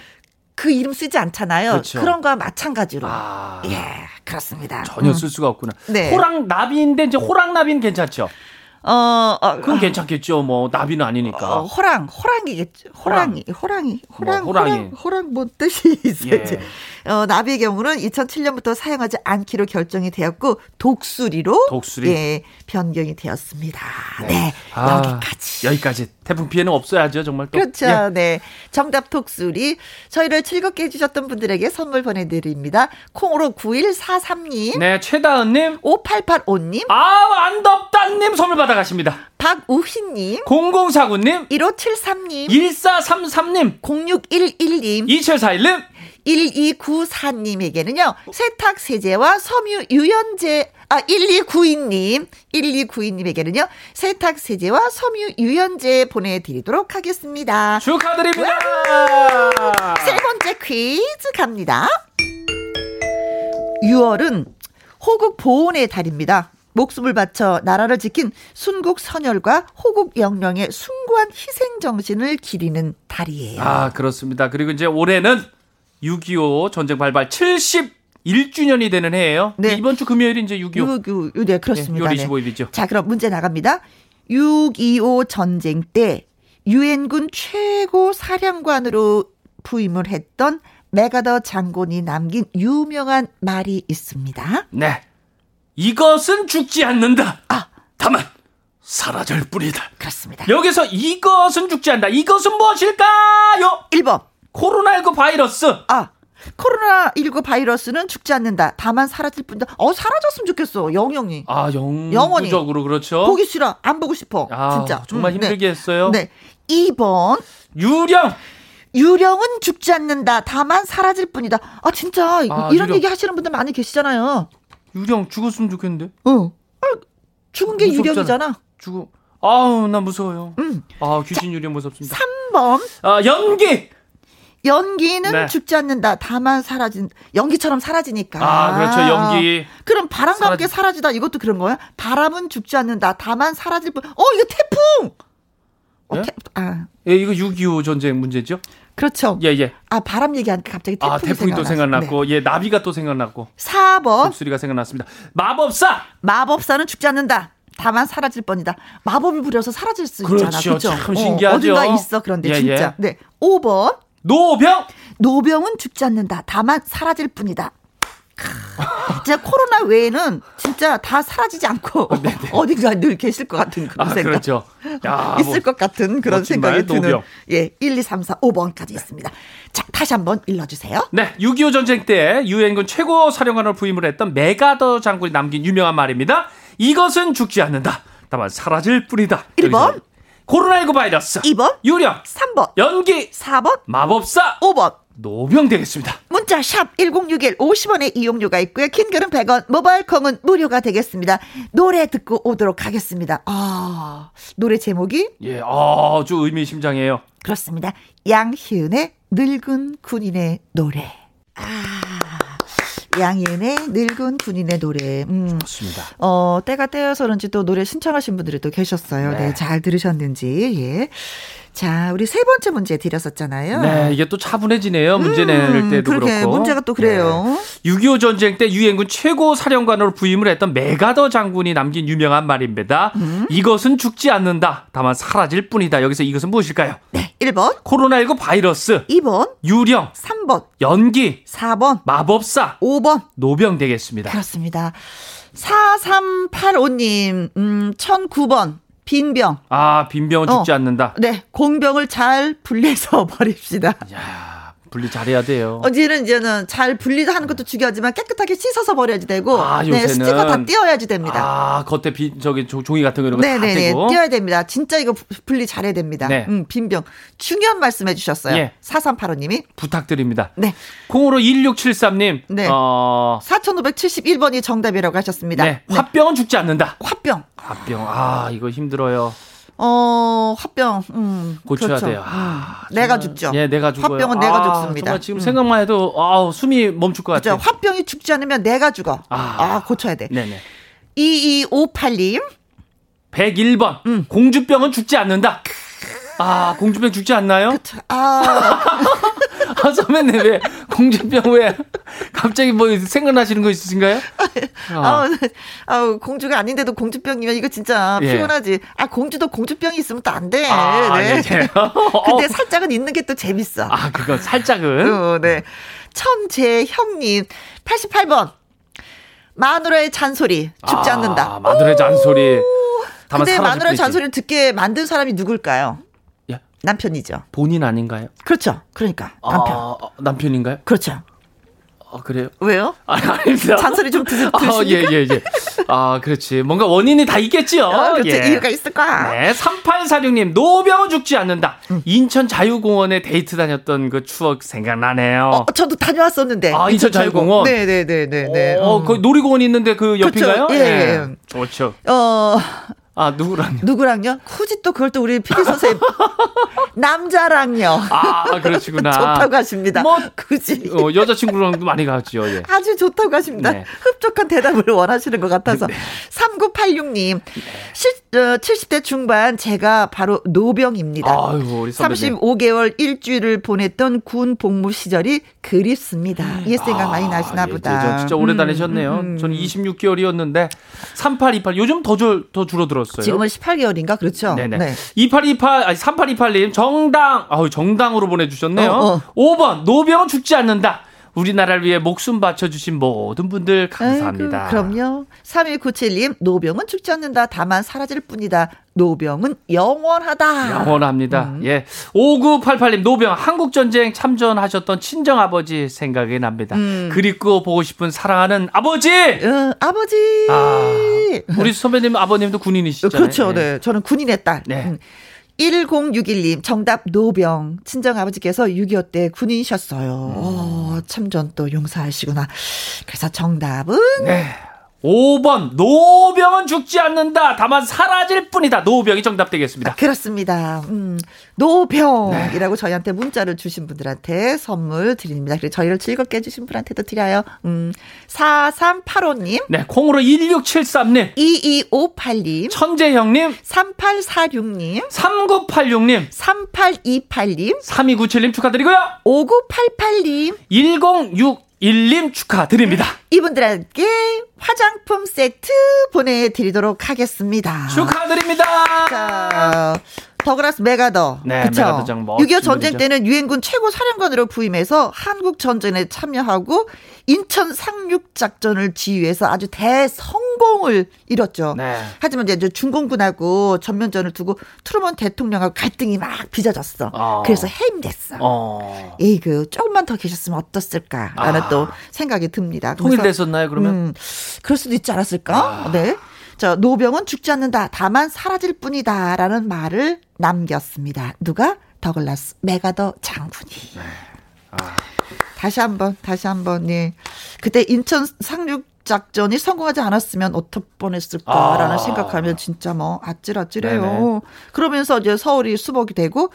그 이름 쓰지 않잖아요. 그렇죠. 그런 거와 마찬가지로. 아. 예, 그렇습니다. 전혀 쓸 수가 없구나. 네. 호랑 나비인데 이제 호랑 나비는 괜찮죠. 어, 어 그건 아, 괜찮겠죠. 뭐 나비는 아니니까. 어, 호랑, 호랑이겠죠. 호랑이, 호랑이, 호랑, 뭐, 호랑이. 호랑, 호랑 뭐 뜻이 있어야지. 예. 어, 나비의 경우는 2007년부터 사용하지 않기로 결정이 되었고 독수리로 독수리? 예, 변경이 되었습니다. 네, 네 아, 여기까지. 여기까지. 태풍 피해는 없어야죠, 정말 또. 그렇죠. 예. 네. 정답 독수리. 저희를 즐겁게 해주셨던 분들에게 선물 보내드립니다. 콩으로 9143님. 네, 최다은님. 5885님. 아, 안 덥다님 선물 받 아가십니다. 박우희님. 0049님. 1573님. 1433님. 0611님. 2741님. 1294님에게는요, 세탁 세제와 섬유 유연제, 아, 1292님, 1292님에게는요, 세탁 세제와 섬유 유연제 보내드리도록 하겠습니다. 축하드립니다! 세 번째 퀴즈 갑니다. 6월은 호국 보훈의 달입니다. 목숨을 바쳐 나라를 지킨 순국 선열과 호국 영령의 숭고한 희생 정신을 기리는 달이에요. 아, 그렇습니다. 그리고 이제 올해는 6.25 전쟁 발발 70 1주년이 되는 해예요. 네. 이번 주 금요일이 이제 6.25. 6.25. 네, 그렇습니다. 네, 6월 25일이죠. 자, 그럼 문제 나갑니다. 6.25 전쟁 때 유엔군 최고 사령관으로 부임을 했던 메가더 장군이 남긴 유명한 말이 있습니다. 네. 이것은 죽지 않는다. 아. 다만 사라질 뿐이다. 그렇습니다. 여기서 이것은 죽지 않는다. 이것은 무엇일까요? 1번. 코로나19 바이러스. 아. 코로나19 바이러스는 죽지 않는다. 다만 사라질 뿐이다. 어, 사라졌으면 좋겠어. 영영이. 아, 영, 영원적으로 그렇죠. 보기 싫어. 안 보고 싶어. 아, 진짜. 정말 음, 힘들게 네. 했어요. 네. 2번. 유령. 유령은 죽지 않는다. 다만 사라질 뿐이다. 아, 진짜. 아, 이런 유령. 얘기 하시는 분들 많이 계시잖아요. 유령 죽었으면 좋겠는데? 어. 아, 죽은 게 무섭잖아. 유령이잖아. 죽어. 아우, 나 무서워요. 음. 아, 귀신 자, 유령 무섭습니다. 3번. 아, 연기. 연기는 네. 죽지 않는다. 다만 사라진 연기처럼 사라지니까. 아, 그렇죠. 연기. 그럼 바람과 사라지... 함께 사라지다. 이것도 그런 거야? 바람은 죽지 않는다. 다만 사라질 뿐. 어, 이거 태풍. 어, 예? 태... 아. 예, 이거 6.25 전쟁 문제죠? 그렇죠. 예, 예. 아, 바람 얘기하니까 갑자기 태풍이, 아, 태풍이 또 생각났고, 네. 예, 나비가 또 생각났고. 4번. 목소리가 생각났습니다. 마법사! 마법사는 죽지 않는다. 다만 사라질 뻔이다. 마법을 부려서 사라질 수 그렇죠. 있잖아. 그렇죠. 참 신기하죠. 어, 어딘가 있어. 그런데 예, 진짜. 예. 네. 5번. 노병! 노병은 죽지 않는다. 다만 사라질 뿐이다. 진짜 코로나 외에는 진짜 다 사라지지 않고 어, 어딘가 늘 계실 것 같은 그런 아, 생각. 그렇죠. 야, 있을 뭐, 것 같은 그런 생각이 드는. 노병. 예, 1, 2, 3, 4, 5번까지 있습니다. 자, 다시 한번 읽어주세요. 네, 6.25 전쟁 때 유엔군 최고 사령관으로 부임을 했던 메가더 장군이 남긴 유명한 말입니다. 이것은 죽지 않는다. 다만 사라질 뿐이다. 1번. 코로나19 바이러스. 2번. 유령. 3번. 연기. 4번. 마법사. 5번. 노병 되겠습니다. 문자 샵 1061 50원의 이용료가 있고요. 킹글은 100원, 모바일 콩은 무료가 되겠습니다. 노래 듣고 오도록 하겠습니다. 아, 노래 제목이? 예, 아주 의미심장해요. 그렇습니다. 양희은의 늙은 군인의 노래. 아. 양희은의 늙은 군인의 노래. 음. 좋습니다. 어, 때가 때여서 그런지 또 노래 신청하신 분들이 또 계셨어요. 네, 네 잘 들으셨는지. 예. 자, 우리 세 번째 문제 드렸었잖아요. 네, 이게 또 차분해지네요. 문제 낼 음, 때도 그렇게 그렇고. 문제가 또 그래요. 네. 6.25 전쟁 때 유엔군 최고 사령관으로 부임을 했던 메가더 장군이 남긴 유명한 말입니다. 음. 이것은 죽지 않는다. 다만 사라질 뿐이다. 여기서 이것은 무엇일까요? 네, 1번. 코로나19 바이러스. 2번. 유령. 3번. 연기. 4번. 마법사. 5번. 노병 되겠습니다. 그렇습니다. 4385님, 음, 1009번. 빈 병. 아, 빈 병은 죽지 어. 않는다. 네, 공병을 잘 분리해서 버립시다. 야. 분리 잘해야 돼요. 어제는 이제는 잘 분리하는 것도 중요하지만 깨끗하게 씻어서 버려야지 되고, 아, 네, 스티커 다 띄어야지 됩니다. 아, 겉에 비, 저기 종이 같은 거 이런 거다 떼고. 띄어야 됩니다. 진짜 이거 분리 잘해야 됩니다. 네. 음, 빈병. 중요한 말씀해 주셨어요. 예. 4385님이. 부탁드립니다. 네. 콩으로 1673님. 네. 어... 4571번이 정답이라고 하셨습니다. 네. 화병은 죽지 않는다. 화병. 화병. 아, 이거 힘들어요. 어, 화병. 음, 고쳐야 그렇죠. 돼요. 아, 음, 내가 죽죠. 예, 내가 죽어요. 화병은 아, 내가 죽습니다. 정말 지금 음. 생각만 해도 아, 숨이 멈출 것 같아요. 화병이 죽지 않으면 내가 죽어. 아, 아 고쳐야 돼. 네네. 2258님. 101번. 음. 공주병은 죽지 않는다. 아, 공주병 죽지 않나요? 그쵸. 아. 아, 선배님, 왜, 공주병 왜, 갑자기 뭐 생각나시는 거 있으신가요? 아, 아 공주가 아닌데도 공주병이면 이거 진짜 예. 피곤하지. 아, 공주도 공주병이 있으면 또 안 돼. 아, 네. 예. 근데 살짝은 있는 게 또 재밌어. 아, 그거 살짝은? 어, 네. 천재형님, 88번. 마누라의 잔소리, 죽지 아, 않는다. 마누라의 잔소리. 근데 마누라의 잔소리를 듣게 만든 사람이 누굴까요? 남편이죠. 본인 아닌가요? 그렇죠. 그러니까 남편. 아, 남편인가요? 그렇죠. 아, 그래요? 왜요? 아, 아닙니다. 잔소리 좀 드시, 드시니까? 아, 예, 예, 예. 아, 그렇지. 뭔가 원인이 다 있겠지요. 어, 그렇죠. 예. 이유가 있을 거야. 네, 3846님, 노병은 죽지 않는다. 음. 인천 자유공원에 데이트 다녔던 그 추억 생각나네요. 어, 저도 다녀왔었는데. 아, 인천, 자유공원? 네네네네. 네, 네, 네. 어, 음. 그 놀이공원 있는데 그 옆인가요? 그렇죠. 예, 예. 좋죠. 어, 아, 누구랑요? 누구랑요? 굳이 또 그걸 또 우리 피디 선생님. 남자랑요. 아, 그러시구나. 좋다고 하십니다. 뭐, 굳이. 어, 여자친구랑도 많이 가죠, 예. 아주 좋다고 하십니다. 네. 흡족한 대답을 원하시는 것 같아서. 네. 3986님. 네. 어, 70대 중반 제가 바로 노병입니다. 아유, 우리 선배님. 35개월 일주일을 보냈던 군 복무 시절이 그립습니다. 옛 생각 아, 많이 나시나 예, 보다. 진짜 오래 음, 다니셨네요. 음, 음. 저는 26개월이었는데 3828 요즘 더, 줄, 더 줄어들었어요. 지금은 18개월인가 그렇죠? 네네. 네. 2828 아니 3828님 정당 아우 정당으로 보내주셨네요. 어, 어. 5번 노병은 죽지 않는다. 우리나라를 위해 목숨 바쳐주신 모든 분들 감사합니다. 아이고, 그럼요. 3197님, 노병은 죽지 않는다. 다만 사라질 뿐이다. 노병은 영원하다. 영원합니다. 음. 예. 5988님, 노병, 한국전쟁 참전하셨던 친정아버지 생각이 납니다. 음. 그립고 보고 싶은 사랑하는 아버지! 응, 아버지! 아, 우리 선배님 아버님도 군인이시잖아요. 그렇죠. 네. 저는 군인의 딸. 네. 음. 1061님, 정답 노병. 친정아버지께서 6.25 때 군인이셨어요. 음. 오, 참전 또 용사하시구나. 그래서 정답은? 네. 5번 노병은 죽지 않는다. 다만 사라질 뿐이다. 노병이 정답 되겠습니다. 아, 그렇습니다. 음, 노병이라고 네. 저희한테 문자를 주신 분들한테 선물 드립니다. 그리고 저희를 즐겁게 해주신 분한테도 드려요. 음, 4385님. 네, 콩으로 1673님. 2258님. 천재형님. 3846님. 3986님. 3828님. 3297님 축하드리고요. 5988님. 106 1님 축하드립니다. 이분들에게 화장품 세트 보내드리도록 하겠습니다. 축하드립니다. 자, 더그라스 메가더. 네, 그쵸? 메가더장 6.25 전쟁 때는 유엔군 최고 사령관으로 부임해서 한국 전쟁에 참여하고 인천 상륙 작전을 지휘해서 아주 대성공을 이뤘죠. 네. 하지만 이제 중공군하고 전면전을 두고 트루먼 대통령하고 갈등이 막 빚어졌어. 어. 그래서 해임됐어. 어. 에이그 조금만 더 계셨으면 어땠을까라는 아. 또 생각이 듭니다. 통일됐었나요 그러면? 음, 그럴 수도 있지 않았을까? 아. 네. 자, 노병은 죽지 않는다. 다만 사라질 뿐이다. 라는 말을 남겼습니다. 누가? 더글라스 맥아더 장군이. 네. 아. 다시 한 번, 다시 한 번, 예. 그때 인천 상륙 작전이 성공하지 않았으면 어떨 뻔했을까라는 아. 생각하면 진짜 뭐 아찔아찔해요. 네네. 그러면서 이제 서울이 수복이 되고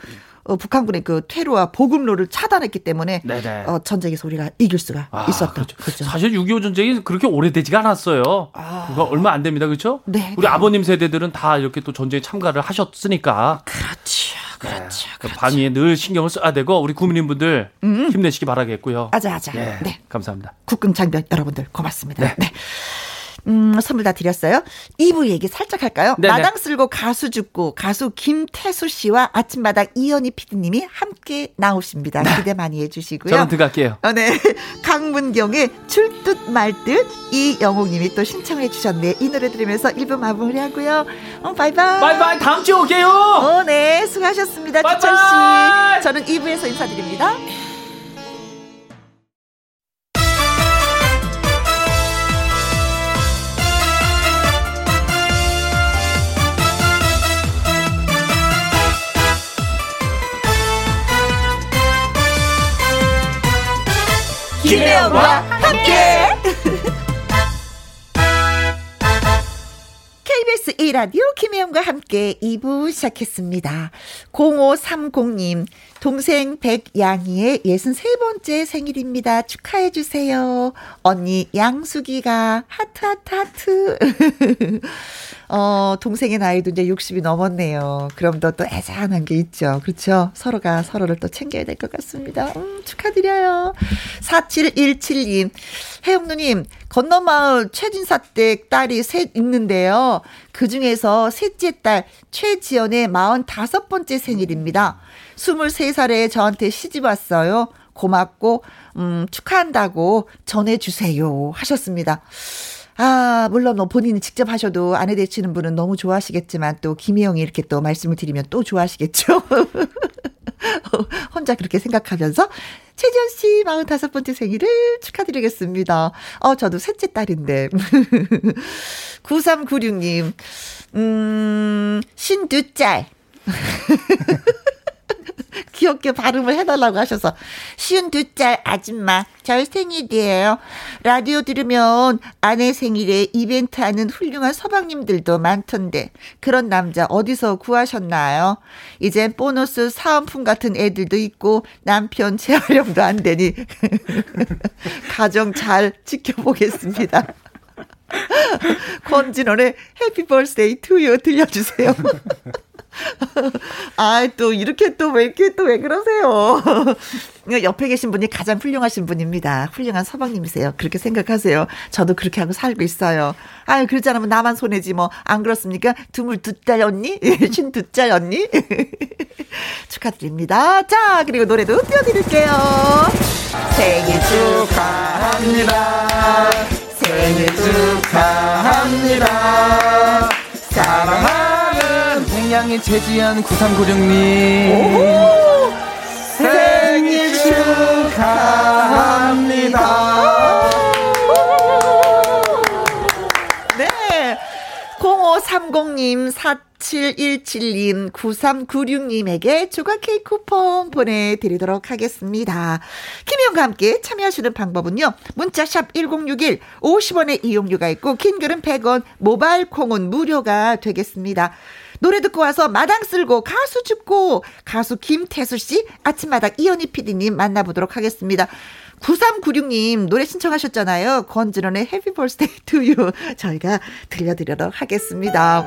어, 북한군의 그 퇴로와 보급로를 차단했기 때문에 어, 전쟁에서 우리가 이길 수가 아, 있었던. 그렇죠. 그렇죠. 사실 6.25 전쟁이 그렇게 오래되지가 않았어요. 아. 그거 얼마 안 됩니다. 그렇죠? 네. 우리 네. 아버님 세대들은 다 이렇게 또 전쟁에 참가를 하셨으니까. 그렇죠. 그렇죠. 네. 그 그렇죠. 방위에 늘 신경을 써야 되고 우리 국민분들 음. 힘내시기 바라겠고요. 아자 아자. 네. 네. 감사합니다. 국군 장병 여러분들 고맙습니다. 네. 네. 음, 선물 다 드렸어요. 2부 얘기 살짝 할까요? 네네. 마당 쓸고 가수 죽고 가수 김태수 씨와 아침마당 이현희 PD님이 함께 나오십니다. 네. 기대 많이 해주시고요. 저는 들어갈게요. 어, 네. 강문경의 줄듯 말듯 이영옥님이 또 신청해 주셨네. 이 노래 들으면서 1부 마무리하고요. 어, 바이바이. 바이바이. 다음 주에 올게요. 어, 네. 수고하셨습니다. 주철 씨. 저는 2부에서 인사드립니다. 김혜영과 함께. KBS 1라디오 김혜영과 함께 2부 시작했습니다. 0530님, 동생 백양이의 63번째 생일입니다. 축하해주세요. 언니 양수기가 하트, 하트, 하트. 어, 동생의 나이도 이제 60이 넘었네요. 그럼 또, 또 애잔한 게 있죠. 그렇죠? 서로가 서로를 또 챙겨야 될 것 같습니다. 음, 축하드려요. 4717님, 혜영누님, 건너마을 최진사 댁 딸이 셋 있는데요. 그 중에서 셋째 딸 최지연의 45번째 생일입니다. 23살에 저한테 시집 왔어요. 고맙고, 음, 축하한다고 전해주세요. 하셨습니다. 아, 물론 뭐 본인이 직접 하셔도 아내 되시는 분은 너무 좋아하시겠지만 또 김희영이 이렇게 또 말씀을 드리면 또 좋아하시겠죠. 혼자 그렇게 생각하면서 최지연 씨 45번째 생일을 축하드리겠습니다. 어, 저도 셋째 딸인데. 9396님, 음, 신두 짤. 귀엽게 발음을 해달라고 하셔서 쉬운 두 짤 아줌마 저 생일이에요. 라디오 들으면 아내 생일에 이벤트 하는 훌륭한 서방님들도 많던데 그런 남자 어디서 구하셨나요? 이젠 보너스 사은품 같은 애들도 있고 남편 재활용도 안 되니 가정 잘 지켜보겠습니다. 권진원의 Happy Birthday To You 들려주세요. 아, 또 이렇게 또 왜 이렇게 또 왜 그러세요? 옆에 계신 분이 가장 훌륭하신 분입니다. 훌륭한 서방님이세요. 그렇게 생각하세요. 저도 그렇게 하고 살고 있어요. 아유, 그러지 않으면 나만 손해지 뭐. 안 그렇습니까? 두물 두 짤 언니? 신 두짤 언니? 축하드립니다. 자, 그리고 노래도 띄워드릴게요. 생일 축하합니다. 생일 축하합니다. 사랑하는 생양의 최지연 9396님. 생일 축하합니다. 네. 0530님, 4717님, 9396님에게 조각 케이크 쿠폰 보내드리도록 하겠습니다. 김희영과 함께 참여하시는 방법은요. 문자샵 1061, 50원의 이용료가 있고, 킹글은 100원, 모바일 콩은 무료가 되겠습니다. 노래 듣고 와서 마당 쓸고 가수 줍고 가수 김태수 씨 아침마당 이현희 PD님 만나보도록 하겠습니다. 9396님 노래 신청하셨잖아요. 권진원의 Happy Birthday To You 저희가 들려드리도록 하겠습니다.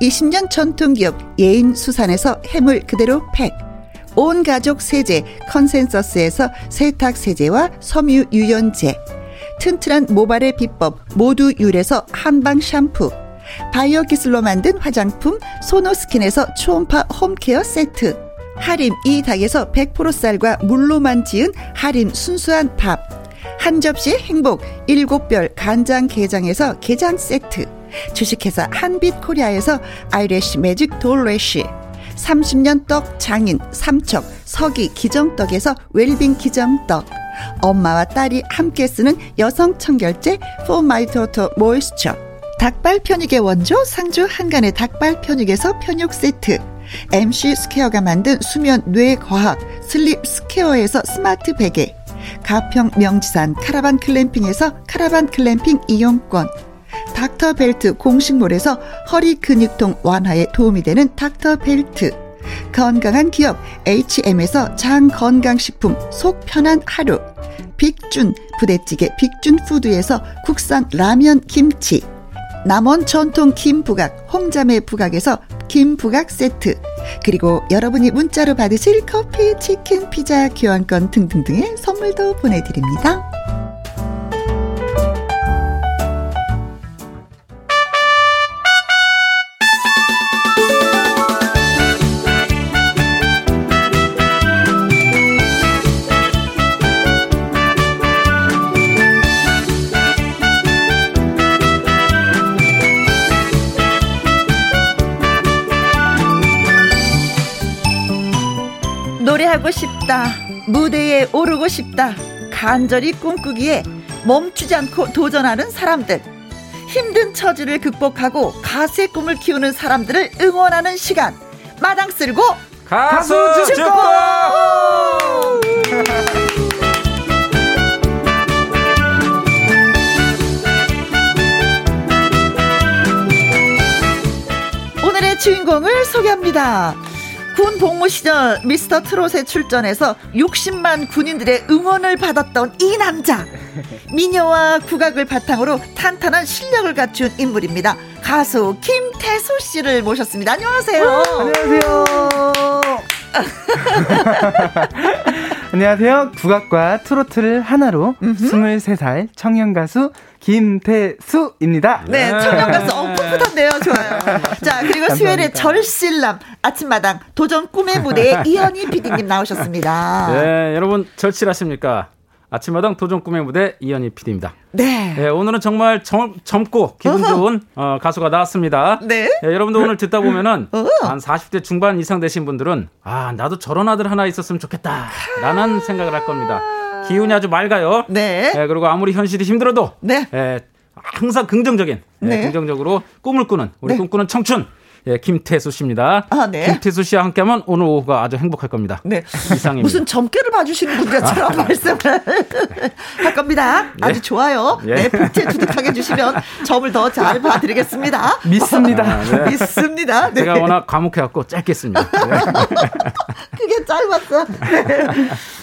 20년 전통기업 예인수산에서 해물 그대로 팩. 온 가족 세제 컨센서스에서 세탁 세제와 섬유 유연제. 튼튼한 모발의 비법 모두 유래서 한방 샴푸. 바이오 기술로 만든 화장품 소노스킨에서 초음파 home care 세트. 하림 이 닭에서 100% 쌀과 물로만 지은 하림 순수한 밥. 한 접시 행복 일곱 별 간장 게장에서 게장 세트 주식회사 한빛코리아에서 eyelash magic doll lash 30년 떡 장인 삼척 서기 기정떡에서 웰빙 기정떡 엄마와 딸이 함께 쓰는 여성 청결제 포마이 토토 moisture 닭발 편육의 원조 상주 한간의 닭발 편육에서 편육 세트 MC 스퀘어가 만든 수면 뇌 과학 슬립 스퀘어에서 스마트 베개 가평 명지산 카라반 글램핑에서 카라반 글램핑 이용권 닥터벨트 공식몰에서 허리 근육통 완화에 도움이 되는 닥터벨트. 건강한 기업 H&M에서 장 건강식품 속 편한 하루. 빅준 부대찌개 빅준푸드에서 국산 라면 김치. 남원 전통 김부각 홍자매 부각에서 김부각 세트. 그리고 여러분이 문자로 받으실 커피, 치킨, 피자, 교환권 등등등의 선물도 보내드립니다. 하고 싶다. 무대에 오르고 싶다. 간절히 꿈꾸기에 멈추지 않고 도전하는 사람들. 힘든 처지를 극복하고 가수의 꿈을 키우는 사람들을 응원하는 시간. 마당 쓸고 가수 축구! 오늘의 주인공을 소개합니다. 군 복무 시절 미스터 트롯에 출전해서 60만 군인들의 응원을 받았던 이 남자. 미녀와 국악을 바탕으로 탄탄한 실력을 갖춘 인물입니다. 가수 김태수 씨를 모셨습니다. 안녕하세요. 안녕하세요. 안녕하세요. 국악과 트로트를 하나로 23살 청년 가수 김태수입니다. 네, 청년 가수 어 풋풋한데요. 좋아요. 자, 그리고 수요일에 절실남 아침마당 도전 꿈의 무대에 이현희 PD님 나오셨습니다. 네, 여러분 절실하십니까? 아침마당 도전 꿈의 무대 이현희 PD입니다. 네. 네, 오늘은 정말 젊, 젊고 기분 좋은 어, 가수가 나왔습니다. 네. 네, 여러분도 오늘 듣다 보면은 어. 한 40대 중반 이상 되신 분들은 아 나도 저런 아들 하나 있었으면 좋겠다라는 생각을 할 겁니다. 기운이 아주 맑아요. 네. 네, 그리고 아무리 현실이 힘들어도 네. 예, 항상 긍정적인 예, 네. 긍정적으로 꿈을 꾸는 우리 네. 꿈꾸는 청춘 예, 김태수 씨입니다. 아, 네. 김태수 씨와 함께하면 오늘 오후가 아주 행복할 겁니다. 네. 이상입니다. 무슨 점괘를 봐주시는 분들처럼 말씀을 할 겁니다. 아주 좋아요. 예. 네, 복제 두둑하게 주시면 점을 더 잘 봐드리겠습니다. 믿습니다. 아, 네. 있습니다. 네. 제가 워낙 과묵해갖고 짧겠습니다. 네. 그게 짧았어.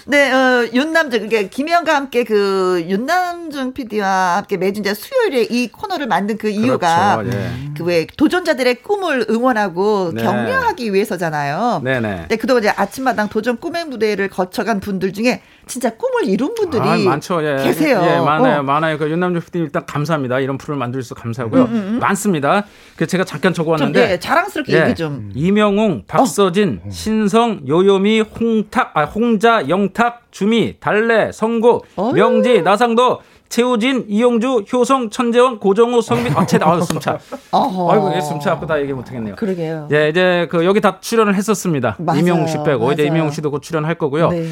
네, 어, 윤남정, 그게 김혜영과 함께 그 윤남정 PD와 함께 매주 이제 수요일에 이 코너를 만든 그 이유가 그렇죠, 예. 그왜 도전자들의 꿈을 응원하고 네. 격려하기 위해서잖아요. 네네. 네, 그동안 이제 아침마당 도전 꿈의 무대를 거쳐간 분들 중에 진짜 꿈을 이룬 분들이 아, 많죠. 예. 계세요. 예, 많아요. 어. 많아요. 그 윤남주 PD 일단 감사합니다. 이런 프로를 만들 수 감사하고요. 많습니다. 그 제가 잠깐 적어 음, 좀 왔는데 네, 자랑스럽게 예. 얘기 좀. 이명웅, 박서진, 신성, 요요미, 홍탁, 아, 홍자, 영탁, 주미, 달래, 성고, 어휴. 명지, 나상도, 최우진, 이용주, 효성, 천재원, 고정우, 성민, 아, 제 아, 숨차. 어허. 아이고, 예, 숨차 갖고 다 얘기 못 하겠네요. 그러게요. 예, 이제 그 여기 다 출연을 했었습니다. 맞아요. 이명웅 씨 빼고 이제 맞아요. 이명웅 씨도 곧 출연할 거고요. 네.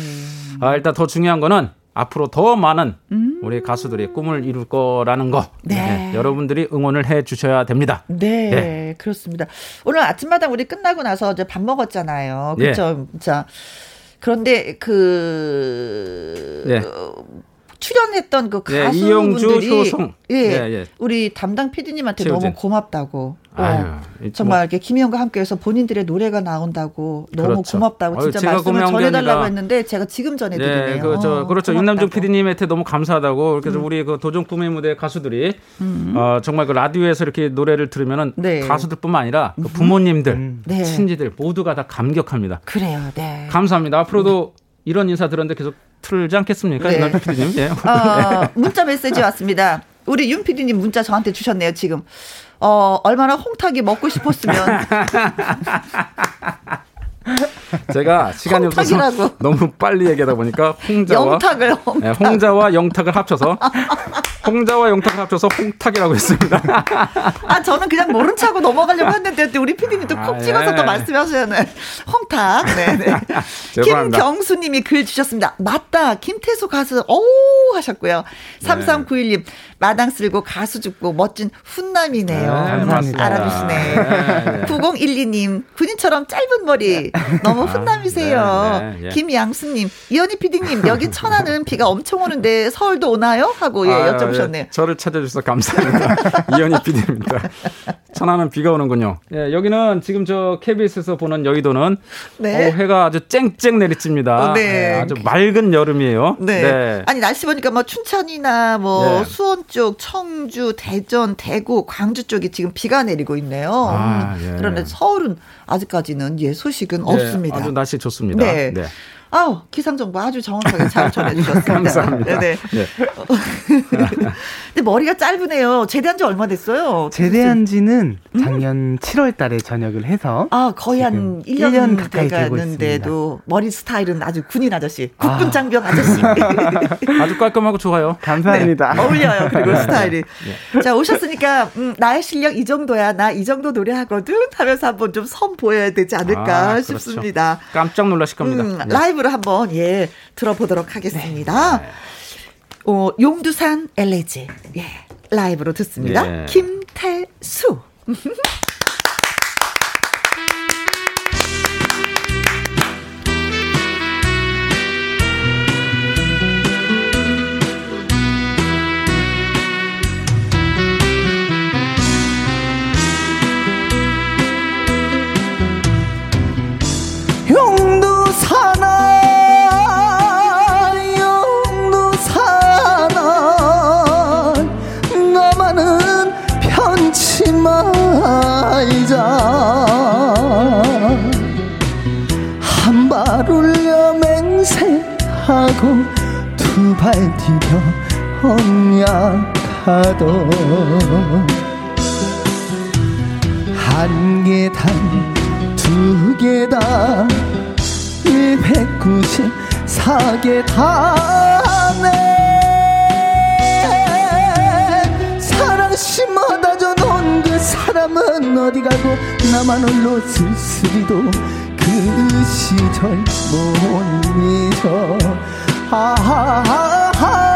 아, 일단 더 중요한 거는 앞으로 더 많은 우리 가수들이 꿈을 이룰 거라는 거. 음. 네. 여러분들이 응원을 해 주셔야 됩니다. 네, 네. 그렇습니다. 오늘 아침마당 우리 끝나고 나서 이제 밥 먹었잖아요. 예. 그렇죠. 자, 그런데 그 예. 출연했던 그 예, 가수분들이 이영주. 예, 예, 예. 우리 담당 PD님한테 최우진. 너무 고맙다고. 어, 아유, 이 정말 이렇게 김희영과 함께해서 본인들의 노래가 나온다고 너무 그렇죠. 고맙다고 아유, 진짜 제가 말씀을 전해달라고 했는데 제가 지금 전해드리네요. 예, 그, 저, 어, 그렇죠. 고맙다고. 윤남중 PD님한테 너무 감사하다고. 그래서 우리 그 도전 꿈의 무대 가수들이, 어, 정말 그 라디오에서 이렇게 노래를 들으면은 네. 가수들뿐만 아니라 그 부모님들, 네. 친지들 모두가 다 감격합니다. 그래요, 네. 감사합니다. 앞으로도 이런 인사 들었는데 계속 틀지 않겠습니까? 네. PD님. 예. 어, 문자 메시지 왔습니다. 우리 윤 PD님 문자 저한테 주셨네요, 지금. 어, 얼마나 홍탁이 먹고 싶었으면. 제가 시간이 없어서. 너무 빨리 얘기하다 보니까 홍자와 영탁을 홍탁. 네, 홍자와 영탁을 합쳐서 홍자와 영탁을 합쳐서 홍탁이라고 했습니다. 아, 저는 그냥 모른 척하고 넘어가려고 했는데, 또 우리 PD님도 콕 아, 찍어서 예. 또 말씀하시는 홍탁. 네네. 죄송합니다. 김경수님이 글 주셨습니다. 맞다. 김태수 가수, 오! 하셨고요. 네. 3391님, 마당 쓸고 가수 죽고 멋진 훈남이네요. 네, 감사합니다. 알아주시네. 네, 네. 9012님, 군인처럼 짧은 머리. 너무 훈남이세요. 네, 네, 예. 김양수님, 이현희 PD님, 여기 천안은 비가 엄청 오는데 서울도 오나요? 하고 예, 아, 여쭤보셨네요. 예, 저를 찾아주셔서 감사합니다. 이현희 PD입니다. 천안은 비가 오는군요. 예, 여기는 지금 저 KBS에서 보는 여의도는 네. 어, 해가 아주 쨍쨍 내리칩니다. 어, 네. 예, 아주 맑은 여름이에요. 네. 아니 날씨 보니까 뭐 춘천이나 뭐 네. 수원 쪽, 청주, 대전, 대구, 광주 쪽이 지금 비가 내리고 있네요. 아, 음. 예. 그런데 서울은 아직까지는 예 소식은 예, 없습니다. 아주 날씨 좋습니다. 네. 네. 아우 기상 정보 아주 정확하게 잘 전해주셨습니다. 감사합니다. 네네. 네. 근데 머리가 짧으네요. 제대한 지 얼마 됐어요? 제대한 지는 작년 7월 달에 전역을 해서 아, 거의 한 지금 1년, 1년 가까이 되고 돼가는데도 머리 스타일은 아주 군인 아저씨, 아. 국군 장병 아저씨. 아주 깔끔하고 좋아요. 감사합니다. 네, 어울려요. 그리고 스타일이. 네. 자, 오셨으니까, 음, 나의 실력 이 정도야. 나 이 정도 노래하거든. 하면서 한번 좀 선 보여야 되지 않을까 아, 그렇죠. 싶습니다. 깜짝 놀라실 겁니다. 음, 네. 라이브 로 한번, 예, 들어보도록 하겠습니다. 어, 용두산 엘레지. 예, 라이브로 듣습니다. 예. 김태수. 나 한 발 울려 맹세하고 두 발 디뎌 언약하도 한 계단 두 계단 194계단에 사랑 심하다. 사람은 어디 가고 나만 홀로 쓸쓸히도 그 시절 못 잊어 아하하하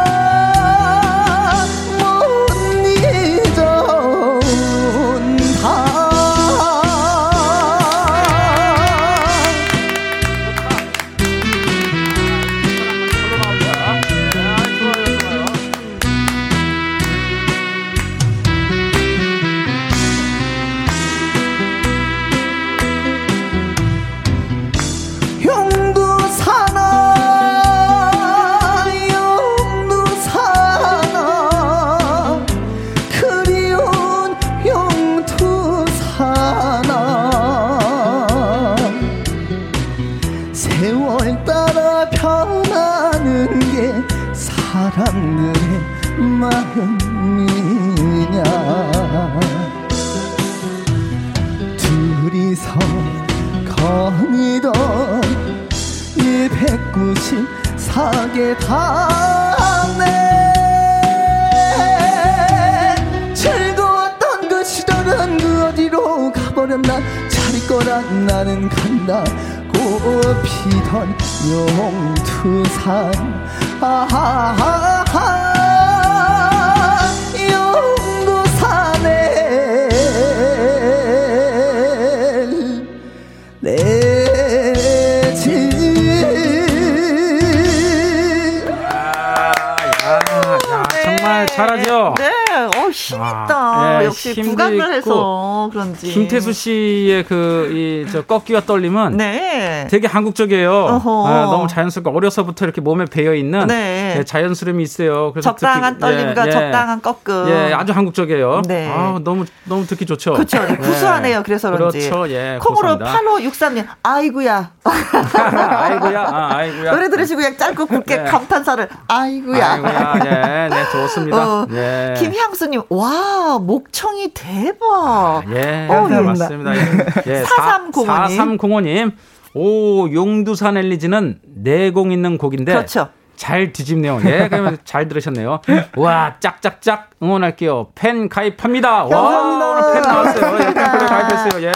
그런지. 김태수 씨의 그, 이, 저, 꺾기와 떨림은 네. 되게 한국적이에요. 아, 너무 자연스럽고 어려서부터 이렇게 몸에 배어 있는 네. 예, 자연스러움이 있어요. 그래서 적당한 듣기- 떨림과 예, 예. 적당한 꺾음. 예, 아주 한국적이에요. 네. 아, 너무 너무 듣기 좋죠. 그렇죠. 구수하네요. 그래서 그런지. 그렇죠. 예. 콩으로 고소합니다. 8563님, 아이구야. 아이고야. 아, 아이고야. 노래 들으시고 그냥 짧고 굵게 네. 감탄사를, 아이구야. 아이고야. 예, 네, 좋습니다. 어, 예. 김향수 님, 와, 목청이 대박. 예, 어, 네, 예. 맞습니다. 예, 예, 4305님. 4305님. 오, 용두산 엘리지는 내공 있는 곡인데. 그렇죠. 잘 뒤집네요. 예, 그러면 잘 들으셨네요. 와, 짝짝짝 응원할게요. 팬 가입합니다. 와, 감사합니다. 오늘 팬 나왔어요. 예, 팬클럽. 가입했어요. 예.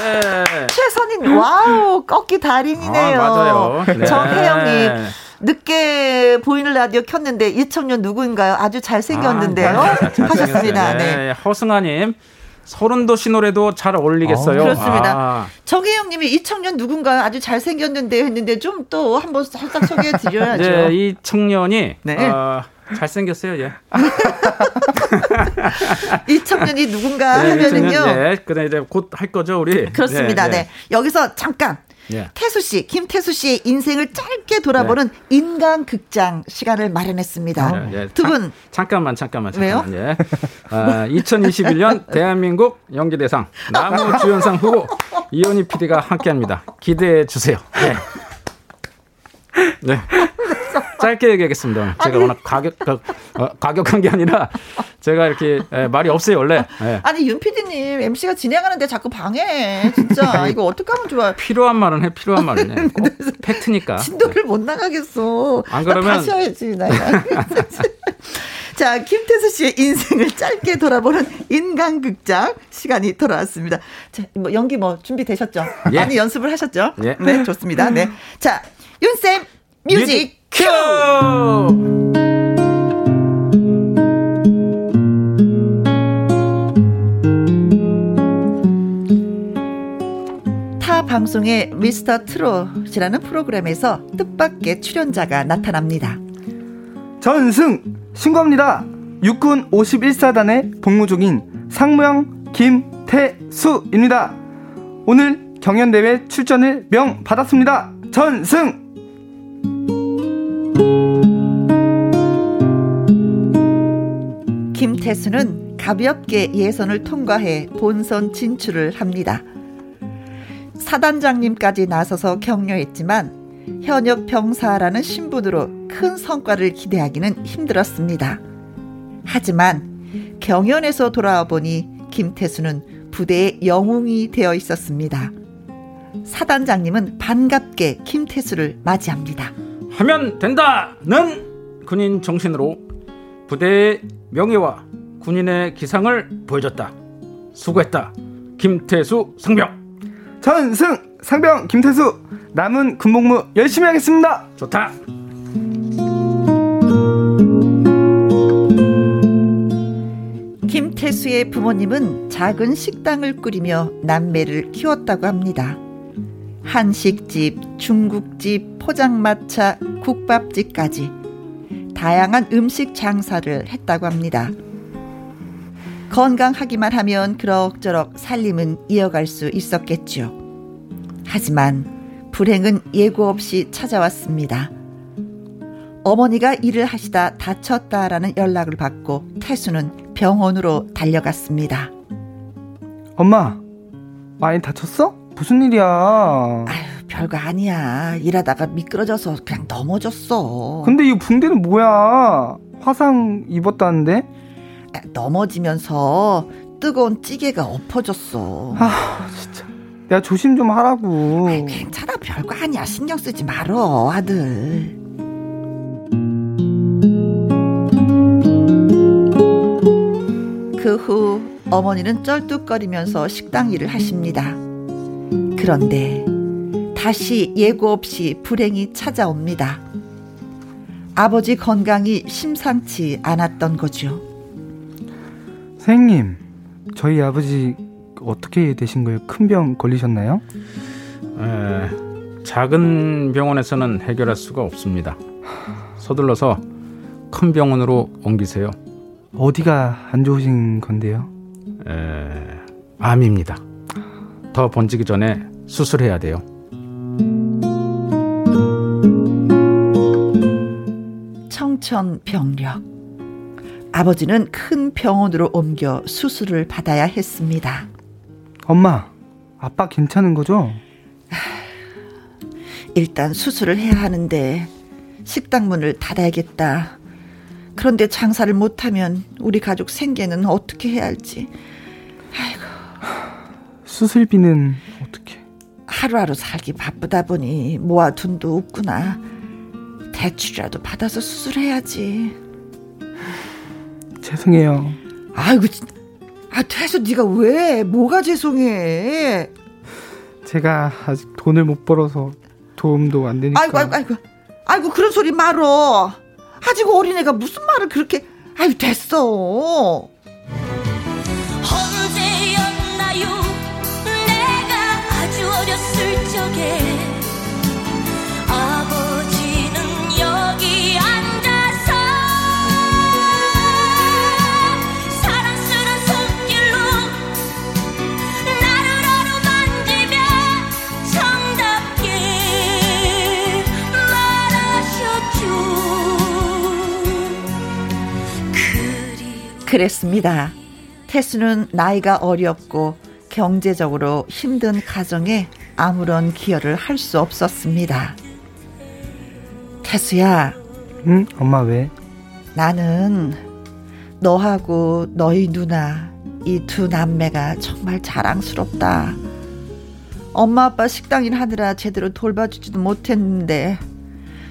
최선인, 와우, 꺾기 달인이네요. 아, 맞아요. 네. 정혜영님. 늦게 보이는 라디오 켰는데 이청년 누구인가요? 아주 잘생겼는데요. 아, 잘- 잘- 하셨습니다. 잘생겼어요. 네. 예, 허승아님. 서른도시 노래도 잘 어울리겠어요. 그렇습니다. 아, 정혜영님이 이 청년 누군가요? 아주 잘 생겼는데 했는데 좀 또 한번 살짝 소개해 드려야죠. 네, 이 청년이 네. 어, 잘생겼어요. 예. 이 청년이 누군가 네, 이 하면은요. 청년, 예, 그래 이제 곧 할 거죠, 우리. 그렇습니다. 네, 여기서 잠깐 예. 태수 씨, 김태수 씨의 인생을 짧게 돌아보는 인간 극장 시간을 마련했습니다. 네, 예. 두 잠- 분 잠깐만 잠깐만 왜요? 잠깐만 예. 아, 2021년 대한민국 연기대상 나무 주연상 후보 이현희 PD가 함께합니다. 기대해 주세요. 네. 네. 짧게 얘기하겠습니다. 제가 워낙 가격 가, 어, 가격한 게 아니라 제가 이렇게 예, 말이 없어요 원래. 예. 아니 윤 PD님 MC가 진행하는데 자꾸 방해해. 진짜 이거 어떻게 하면 좋아? 필요한 말은 해 필요한 말은 해. 꼭 팩트니까. 진도를 못 나가겠어. 안나 그러면- 다시 해야지 나. 자, 김태수 씨의 인생을 짧게 돌아보는 인간극장 시간이 돌아왔습니다. 자, 뭐 연기 뭐 준비되셨죠? 예. 많이 연습을 하셨죠? 예. 네, 좋습니다. 네. 자, 윤쌤 뮤직 큐! 타 방송의 미스터 트롯이라는 프로그램에서 뜻밖의 출연자가 나타납니다. 전승 신고합니다. 육군 51사단의 복무 중인 상무형 김태수입니다. 오늘 경연대회 출전을 명 받았습니다. 전승! 김태수는 가볍게 예선을 통과해 본선 진출을 합니다. 사단장님까지 나서서 격려했지만 현역 병사라는 신분으로 큰 성과를 기대하기는 힘들었습니다. 하지만 경연에서 돌아와 보니 김태수는 부대의 영웅이 되어 있었습니다. 사단장님은 반갑게 김태수를 맞이합니다. 하면 된다는 군인 정신으로 부대의 명예와 군인의 기상을 보여줬다. 수고했다. 김태수 상병. 전승 상병 김태수 남은 군복무 열심히 하겠습니다. 좋다. 김태수의 부모님은 작은 식당을 꾸리며 남매를 키웠다고 합니다. 한식집, 중국집, 포장마차, 국밥집까지 다양한 음식 장사를 했다고 합니다. 건강하기만 하면 그럭저럭 살림은 이어갈 수 있었겠죠. 하지만 불행은 예고 없이 찾아왔습니다. 어머니가 일을 하시다 다쳤다라는 연락을 받고 태수는 병원으로 달려갔습니다. 엄마 많이 다쳤어? 무슨 일이야? 아휴, 별거 아니야. 일하다가 미끄러져서 그냥 넘어졌어. 근데 이 붕대는 뭐야? 화상 입었다는데? 아, 넘어지면서 뜨거운 찌개가 엎어졌어. 아 진짜 내가 조심 좀 하라고. 아이, 괜찮아. 별거 아니야. 신경 쓰지 말어, 아들. 그 후 어머니는 쩔뚝거리면서 식당 일을 하십니다. 그런데 다시 예고 없이 불행이 찾아옵니다. 아버지 건강이 심상치 않았던 거죠. 선생님 저희 아버지 어떻게 되신 거예요? 큰 병 걸리셨나요? 에, 작은 병원에서는 해결할 수가 없습니다. 서둘러서 큰 병원으로 옮기세요. 어디가 안 좋으신 건데요? 에, 암입니다. 더 번지기 전에 수술해야 돼요. 청천벽력. 아버지는 큰 병원으로 옮겨 수술을 받아야 했습니다. 엄마 아빠 괜찮은 거죠? 일단 수술을 해야 하는데 식당 문을 닫아야겠다. 그런데 장사를 못하면 우리 가족 생계는 어떻게 해야 할지 수술비는 어떻게? 하루하루 살기 바쁘다 보니 모아 둔 도 없구나. 대출이라도 받아서 수술해야지. 죄송해요. 아이고, 진- 아 태수 네가 왜? 뭐가 죄송해? 제가 아직 돈을 못 벌어서 도움도 안 되니까. 아이고 아이고 아이고 아이고 그런 소리 말어. 아직 어린애가 무슨 말을 그렇게? 아유 됐어. 그랬습니다. 태수는 나이가 어렸고 경제적으로 힘든 가정에 아무런 기여를 할 수 없었습니다. 태수야, 응? 엄마 왜? 나는 너하고 너희 누나 이 두 남매가 정말 자랑스럽다. 엄마 아빠 식당 일 하느라 제대로 돌봐주지도 못했는데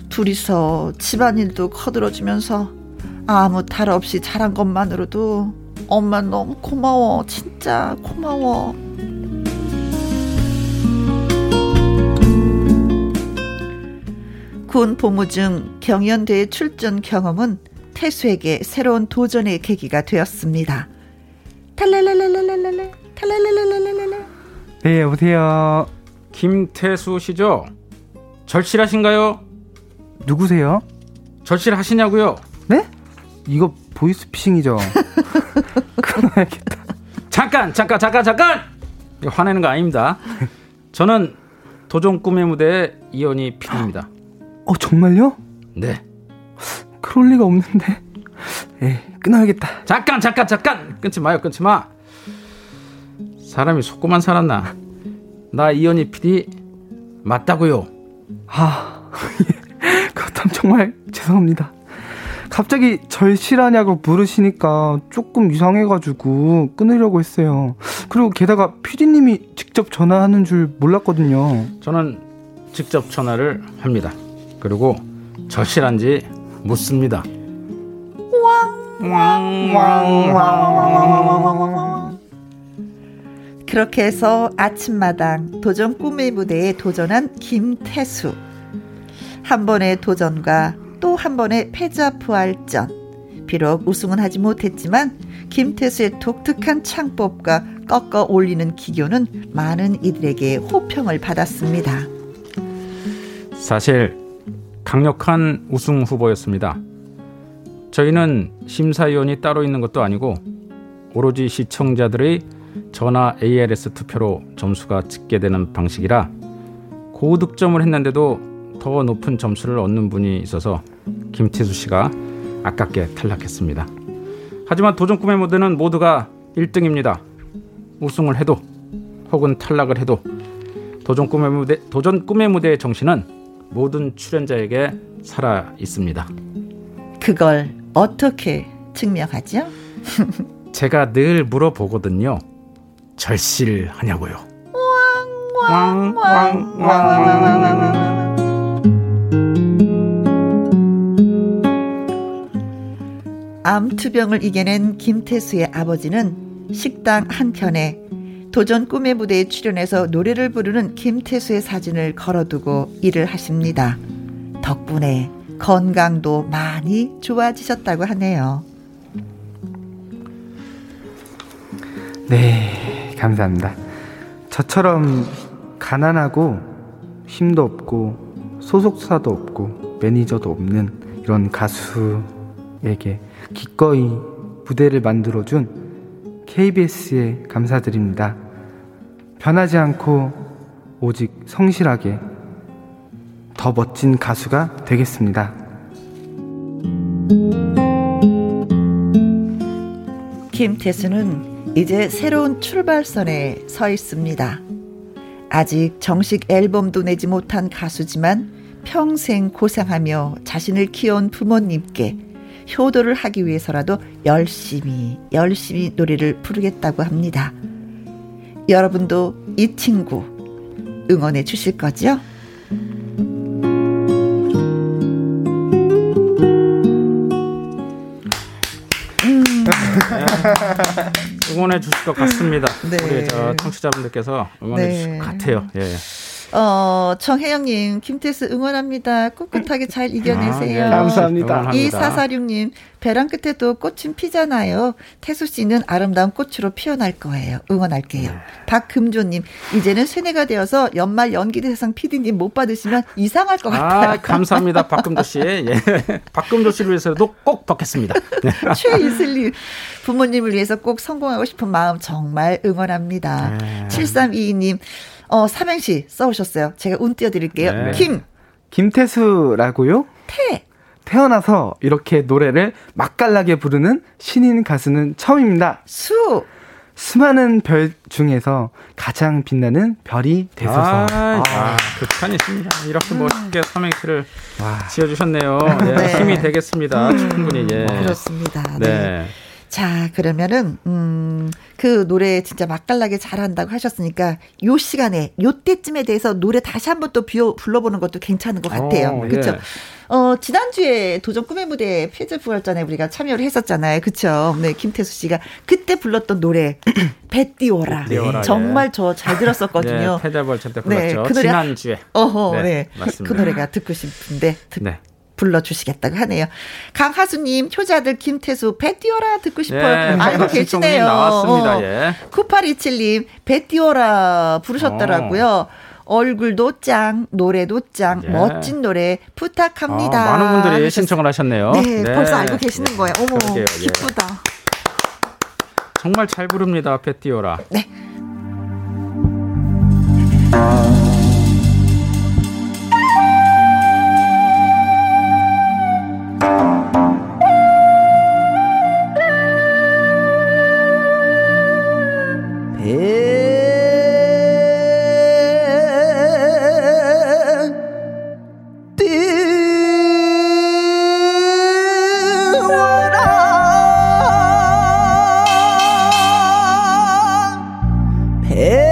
둘이서 집안일도 커들어주면서 아무 탈 없이 잘한 것만으로도 엄마 너무 고마워 진짜 고마워 군 복무 중 경연대회 출전 경험은 태수에게 새로운 도전의 계기가 되었습니다. 탈랄랄랄랄랄랄 탈랄랄랄랄랄 네 여보세요. 김태수 씨죠? 절실하신가요? 누구세요? 절실하시냐고요? 네? 이거 보이스피싱이죠. 끊어야겠다. 잠깐, 잠깐, 잠깐, 잠깐! 이거 화내는 거 아닙니다. 저는 도전 꿈의 무대의 이현희 PD입니다. 어 정말요? 네. 그럴 리가 없는데. 에 끊어야겠다. 잠깐, 잠깐, 잠깐! 끊지 마요, 끊지 마! 사람이 속고만 살았나? 나 이현희 PD 맞다고요. 아 그렇다면 정말 죄송합니다. 갑자기 절실하냐고 물으시니까 조금 이상해가지고 끊으려고 했어요. 그리고 게다가 피디님이 직접 전화하는 줄 몰랐거든요. 저는 직접 전화를 합니다. 그리고 절실한지 묻습니다. 그렇게 해서 아침마당 도전 꿈의 무대에 도전한 김태수. 한 번의 도전과 또 한 번의 패자부활전. 비록 우승은 하지 못했지만 김태수의 독특한 창법과 꺾어 올리는 기교는 많은 이들에게 호평을 받았습니다. 사실 강력한 우승 후보였습니다. 저희는 심사위원이 따로 있는 것도 아니고 오로지 시청자들의 전화 ALS 투표로 점수가 집계되는 방식이라 고득점을 했는데도 더 높은 점수를 얻는 분이 있어서 김태수 씨가 아깝게 탈락했습니다. 하지만 도전 꿈의 무대는 모두가 1등입니다. 우승을 해도 혹은 탈락을 해도 도전 꿈의 무대 도전 꿈의 무대의 정신은 모든 출연자에게 살아 있습니다. 그걸 어떻게 증명하죠? 제가 늘 물어보거든요. 절실하냐고요. 암투병을 이겨낸 김태수의 아버지는 식당 한켠에 도전 꿈의 무대에 출연해서 노래를 부르는 김태수의 사진을 걸어두고 일을 하십니다. 덕분에 건강도 많이 좋아지셨다고 하네요. 네, 감사합니다. 저처럼 가난하고 힘도 없고 소속사도 없고 매니저도 없는 이런 가수에게 기꺼이 무대를 만들어준 KBS에 감사드립니다. 변하지 않고 오직 성실하게 더 멋진 가수가 되겠습니다. 김태수는 이제 새로운 출발선에 서 있습니다. 아직 정식 앨범도 내지 못한 가수지만 평생 고생하며 자신을 키운 부모님께 효도를 하기 위해서라도 열심히 열심히 노래를 부르겠다고 합니다. 여러분도 이 친구 응원해 주실 거죠? 응원해 주실 것 같습니다. 네. 우리 저 청취자분들께서 응원해 네. 주실 것 같아요. 예. 어, 정혜영님, 김태수 응원합니다. 꿋꿋하게 잘 이겨내세요. 아, 예. 감사합니다. 2446님, 벼랑 끝에도 꽃은 피잖아요. 태수 씨는 아름다운 꽃으로 피어날 거예요. 응원할게요. 네. 박금조님, 이제는 세뇌가 되어서 연말 연기대상 PD님 못 받으시면 이상할 것 같아요. 아, 감사합니다. 박금조 씨. 예. 박금조 씨를 위해서도 꼭 받겠습니다. 네. 최이슬님, 부모님을 위해서 꼭 성공하고 싶은 마음 정말 응원합니다. 네. 7322님, 어, 삼행시 써오셨어요. 제가 운 띄워드릴게요. 네. 김, 김태수라고요? 태, 태어나서 이렇게 노래를 맛깔나게 부르는 신인 가수는 처음입니다. 수, 수많은 별 중에서 가장 빛나는 별이 되소서. 아, 아, 극찬이십니다. 이렇게 멋있게 삼행시를 지어주셨네요. 예, 네. 힘이 되겠습니다. 충분히. 예. 그렇습니다. 네. 네. 자, 그러면은, 음, 그 노래 진짜 맛깔나게 잘한다고 하셨으니까, 요 시간에, 요 때쯤에 대해서 노래 다시 한번 또 비워, 불러보는 것도 괜찮은 것 같아요. 어, 그쵸? 예. 어, 지난주에 도전 꿈의 무대 폐즈 부활전에 우리가 참여를 했었잖아요. 그쵸? 네, 김태수 씨가 그때 불렀던 노래, 배띠오라. 배띠오라, 정말 저 잘 들었었거든요. 네, 페달벌 때 네, 불렀죠. 그 노래- 지난주에. 어허, 네, 네. 맞습니다. 그 노래가 듣고 싶은데, 듣, 네. 불러주시겠다고 하네요. 강하수님, 효자들 김태수, 배 띄워라 듣고 싶어요. 예, 알고 계시네요. 나왔습니다. 어. 예. 9827님, 배 띄워라 부르셨더라고요. 얼굴도 짱, 노래도 짱, 예. 멋진 노래 부탁합니다. 아, 많은 분들이 하셨어요. 신청을 하셨네요. 네, 벌써 알고 계시는 거예요. 어머, 그러게요, 예. 기쁘다. 정말 잘 부릅니다. 페티오라. 네. Hey.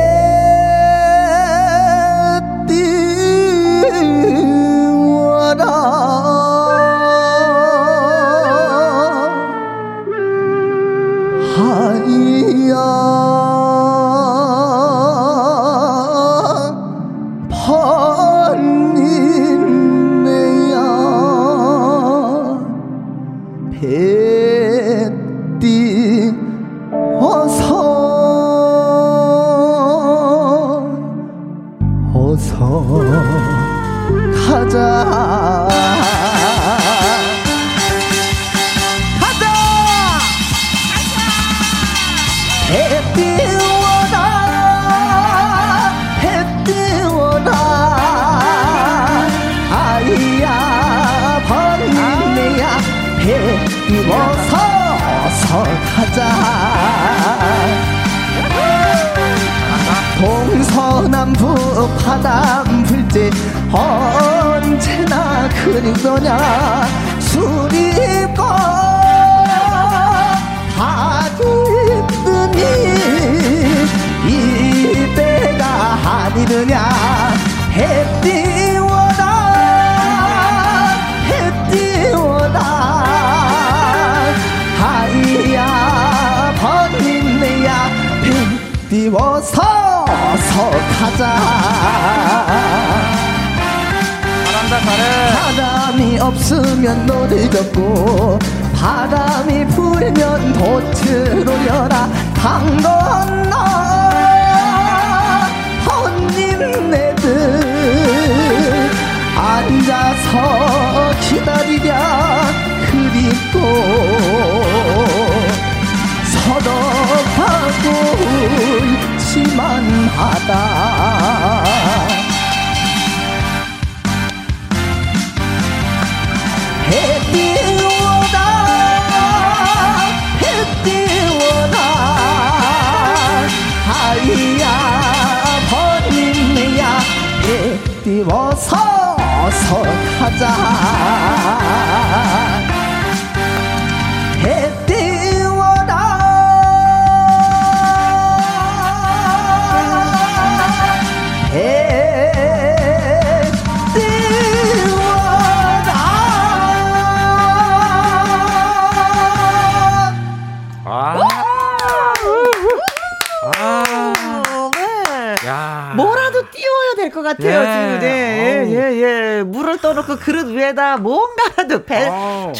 놓고 그릇 위에다 뭔가라도 배, 어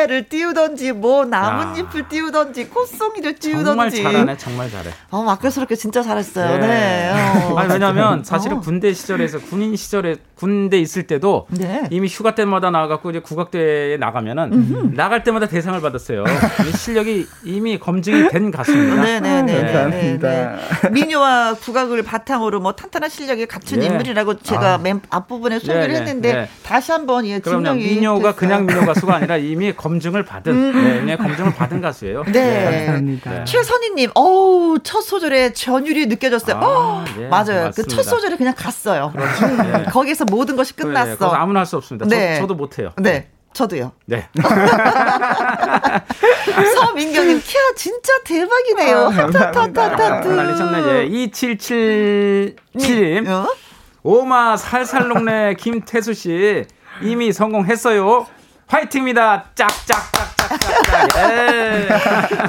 우. 종이배를 띄우던지, 뭐 나뭇잎을 야. 띄우던지, 콧송이를 정말 띄우던지. 잘하네, 정말 잘해. 어, 막걸스럽게 진짜 잘했어요. 예. 네. 어. 아니, 왜냐면 사실은 어. 군대 시절에서 군인 시절에 군대 있을 때도 네. 이미 휴가 때마다 나가고 이제 국악대에 나가면은 나갈 때마다 대상을 받았어요. 이 실력이 이미 검증이 된 가수입니다. 네네네. 감사합니다. 민요와 국악을 바탕으로 뭐 탄탄한 실력이 갖춘 예. 인물이라고 제가 아. 맨 앞부분에 소개를 네, 네, 했는데 네. 다시 한번 예. 증명이 민요가 됐어요. 그냥 민요 가수가 아니라 이미 검 증을 받은, 네, 네, 검증을 받은 가수예요. 네. 감사합니다. 최선희님, 어우, 첫 소절에 전율이 느껴졌어요. 아, 어, 예, 맞아요. 그. 첫 소절에 그냥 갔어요. 예. 거기서 모든 것이 네, 끝났어. 그래서 아무나 할 수 없습니다. 네. 저, 도 못해요. 네, 저도요. 네. 서민경님, 캬, 진짜 대박이네요. 아. 하타타타타트. 난리 쳤네. 예. 2777님. 어? 오마 살살롱네 김태수 씨 이미 성공했어요. 화이팅입니다. 예.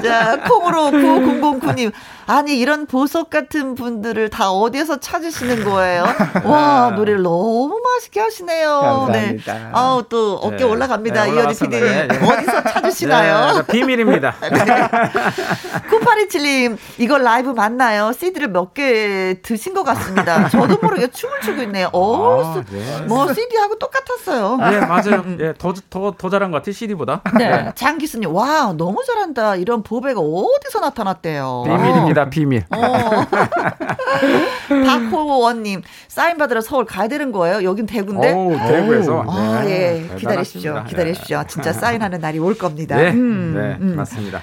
자, 콩으로 9009님. 아니, 이런 보석 같은 분들을 다 어디에서 찾으시는 거예요? 와, 노래를 너무 맛있게 하시네요. 감사합니다. 네. 아우, 또 어깨 네. 올라갑니다. 네, 이현희. PD님. 네, 네. 어디서 찾으시나요? 예, 비밀입니다. 9827님, 이거 라이브 맞나요? CD를 몇 개 드신 것 같습니다. 저도 모르게 춤을 추고 있네요. 오, 아, 네. 뭐 CD하고 똑같았어요. 예, 맞아요. 예, 더, 더, 더 잘한 것 같아요, CD보다. 네. 장 기수님, 와, 너무 잘한다. 이런 보배가 어디서 나타났대요? 비밀입니다, 비밀. 어. 박호원님, 사인 받으러 서울 가야 되는 거예요? 여긴 대구인데? 오, 대구에서. 아, 네, 예. 기다리십시오. 대단하십니다. 기다리십시오. 진짜 사인하는 날이 올 겁니다. 네, 음, 네, 음. 맞습니다.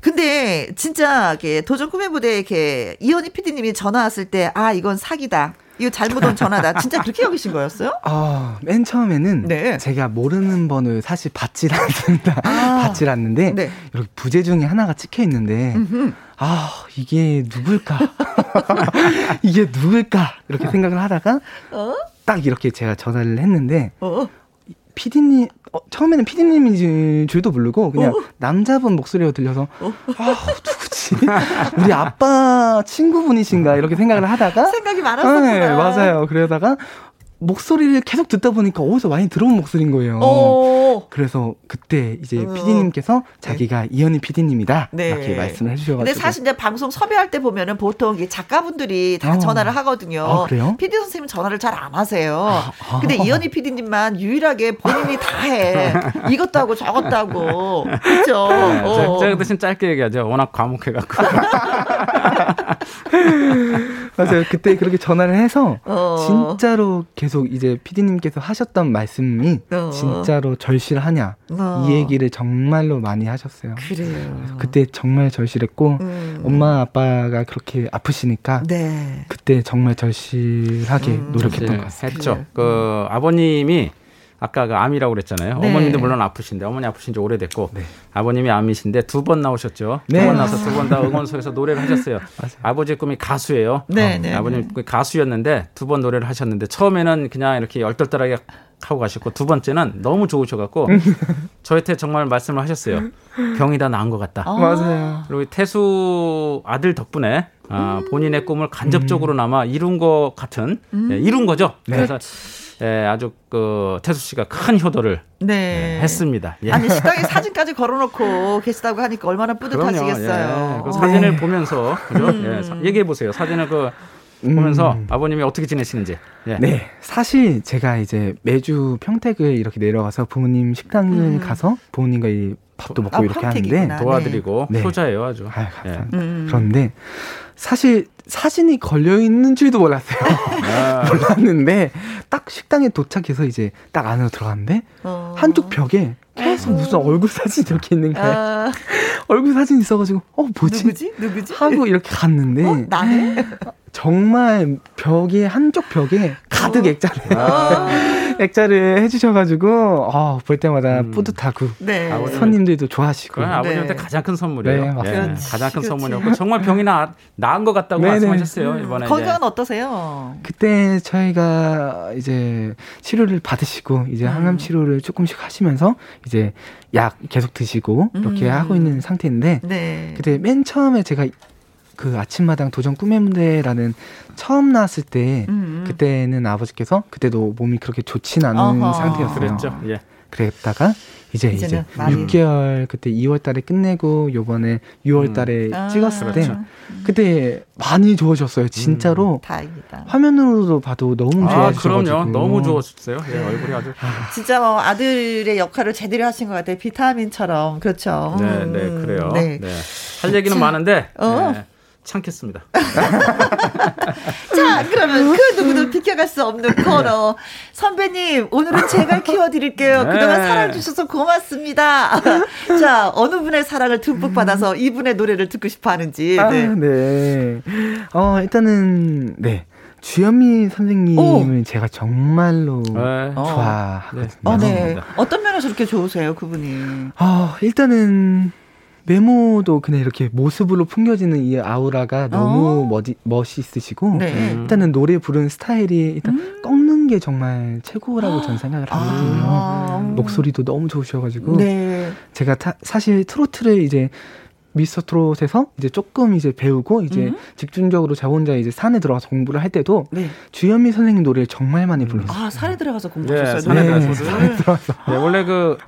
근데 진짜 도전 꿈의 무대에 이렇게 이현희 PD님이 전화 왔을 때 아 이건 사기다. 이거 잘못 온 전화다. 진짜 그렇게 여기신 거였어요? 아, 맨 처음에는 네. 제가 모르는 번호를 사실 받질 않는다. 아. 받질 않는데 네. 이렇게 부재 중에 하나가 찍혀 있는데 아, 이게 누굴까? 이게 누굴까? 이렇게 생각을 하다가 어? 딱 이렇게 제가 전화를 했는데 어? 피디님 어, 처음에는 피디님인 줄도 모르고 그냥 어? 남자분 목소리가 들려서 아 누구지 우리 아빠 친구분이신가 이렇게 생각을 하다가 생각이 많았었구나. 네, 맞아요 그러다가 목소리를 계속 듣다 보니까 어디서 많이 들어온 목소리인 거예요. 어. 그래서 그때 이제 어. PD님께서 자기가 이현희 PD님이다 네. 이렇게 말씀을 해주셔가지고. 근데 사실 이제 방송 섭외할 때 보면은 보통 이 작가분들이 다 어. 전화를 하거든요. 아, 그래요? PD 선생님은 전화를 잘 안 하세요. 아. 근데 이현희 PD님만 유일하게 본인이 다 해. 이것도 하고 저것도 하고. 그렇죠. 네, 어. 제- 제가 대신 짧게 얘기하죠. 워낙 과묵해갖고. 맞아요. 그때 그렇게 전화를 해서 어. 진짜로 계속 이제 PD님께서 하셨던 말씀이 어. 진짜로 절실하냐 어. 이 얘기를 정말로 많이 하셨어요. 그래요. 그때 정말 절실했고 음. 엄마 아빠가 그렇게 아프시니까 네. 그때 정말 절실하게 음. 노력했던 것 같습니다. 했죠. 그 아버님이 아까 그 암이라고 그랬잖아요. 네. 어머님도 물론 아프신데 어머니 아프신 지 오래됐고 아버님이 암이신데 두 번 나오셨죠. 네. 두번 나서 두 번 다 응원소에서 노래를 하셨어요. 아버지 꿈이 가수예요. 네, 네, 아버님 꿈이 가수였는데 두 번 노래를 하셨는데 처음에는 그냥 이렇게 얼떨떨하게 하고 가셨고 두 번째는 너무 좋으셔갖고 저한테 정말 말씀을 하셨어요. 병이 다 나은 것 같다. 아. 맞아요. 그리고 태수 아들 덕분에 아, 본인의 꿈을 간접적으로나마 이룬 것 같은 예, 이룬 거죠. 그래서 예, 아주 그 태수 씨가 큰 효도를 네. 예, 했습니다. 예. 아니 식당에 사진까지 걸어놓고 계시다고 하니까 얼마나 뿌듯하시겠어요. 예. 그 사진을 보면서 그죠? 예, 사- 얘기해 보세요. 사진을 그 보면서 음. 아버님이 어떻게 지내시는지. 예. 네, 사실 제가 이제 매주 평택을 이렇게 내려가서 부모님 식당을 가서 부모님과 이 밥도 먹고 아, 이렇게. 하는데 도와드리고 네. 효자예요 아주. 아유, 예. 감사합니다. 음. 그런데 사실 사진이 걸려 있는 줄도 몰랐어요. 아, 몰랐는데 딱 식당에 도착해서 이제 딱 안으로 들어갔는데 어. 한쪽 벽에 계속 무슨 얼굴 사진 이렇게 있는 거예요. 아, 얼굴 사진 있어가지고 어 뭐지? 누구지? 누구지? 하고 이렇게 갔는데 어, 나네. 정말 벽에 한쪽 벽에 가득 어. 액자를 아. 액자를 해주셔가지고 어, 볼 때마다 음. 뿌듯하고 네. 손님들도 좋아하시고 아버님한테 네. 가장 큰 선물이에요. 네, 예, 맞습니다. 가장 큰 그렇지, 선물이었고 정말 병이 나, 나은 것 같다고 네네. 말씀하셨어요 이번에. 건강은 어떠세요? 그때 저희가 이제 치료를 받으시고 이제 항암 치료를 조금씩 하시면서 이제 약 계속 드시고 이렇게 음. 하고 있는 상태인데 네. 그때 맨 처음에 제가 그 아침마당 도전 꿈의 무대라는 처음 나왔을 때 음. 그때는 아버지께서 그때도 몸이 그렇게 좋진 않은 어허. 상태였어요. 그랬죠. 예. 그랬다가 이제 이제 이제는 많이. 6개월 그때 2월 달에 끝내고 요번에 6월 음. 달에 아, 찍었을 때 그렇죠. 그때 많이 좋아졌어요. 진짜로 다행이다. 화면으로도 봐도 너무 아, 좋아지셔가지고 그럼요. 너무 좋았어요. 예, 얼굴이 아주. 진짜 뭐 아들의 역할을 제대로 하신 것 같아요. 비타민처럼 그렇죠. 네, 음, 네, 그래요. 네. 네. 할 얘기는 많은데 어. 네, 참겠습니다. 자, 그러면 그 누구도 비켜갈 수 없는 코너. 선배님, 오늘은 제가 키워드릴게요. 네. 그동안 사랑해주셔서 고맙습니다. 자, 어느 분의 사랑을 듬뿍 받아서 이분의 노래를 듣고 싶어 하는지. 아, 네. 네. 어, 일단은, 네. 주현미 선생님을 제가 정말로 네. 어. 좋아하거든요. 어, 네. 어떤 면에서 그렇게 좋으세요, 그분이? 아, 일단은, 메모도 그냥 이렇게 모습으로 풍겨지는 이 아우라가 너무 어. 멋이, 멋있으시고, 네. 음. 일단은 노래 부르는 스타일이 일단 꺾는 게 정말 최고라고 전 생각을 하거든요. 아. 목소리도 너무 좋으셔가지고, 네. 제가 타- 사실 트로트를 이제 미스터 트롯에서 이제 조금 이제 배우고 이제 음. 집중적으로 저 혼자 이제 산에 들어가서 공부를 할 때도 네. 주현미 선생님 노래를 정말 많이 불렀어요. 아, 산에 들어가서 예, 공부하셨어요. 산에 네. 들어가서. 산에 들어가서. 네, 원래 그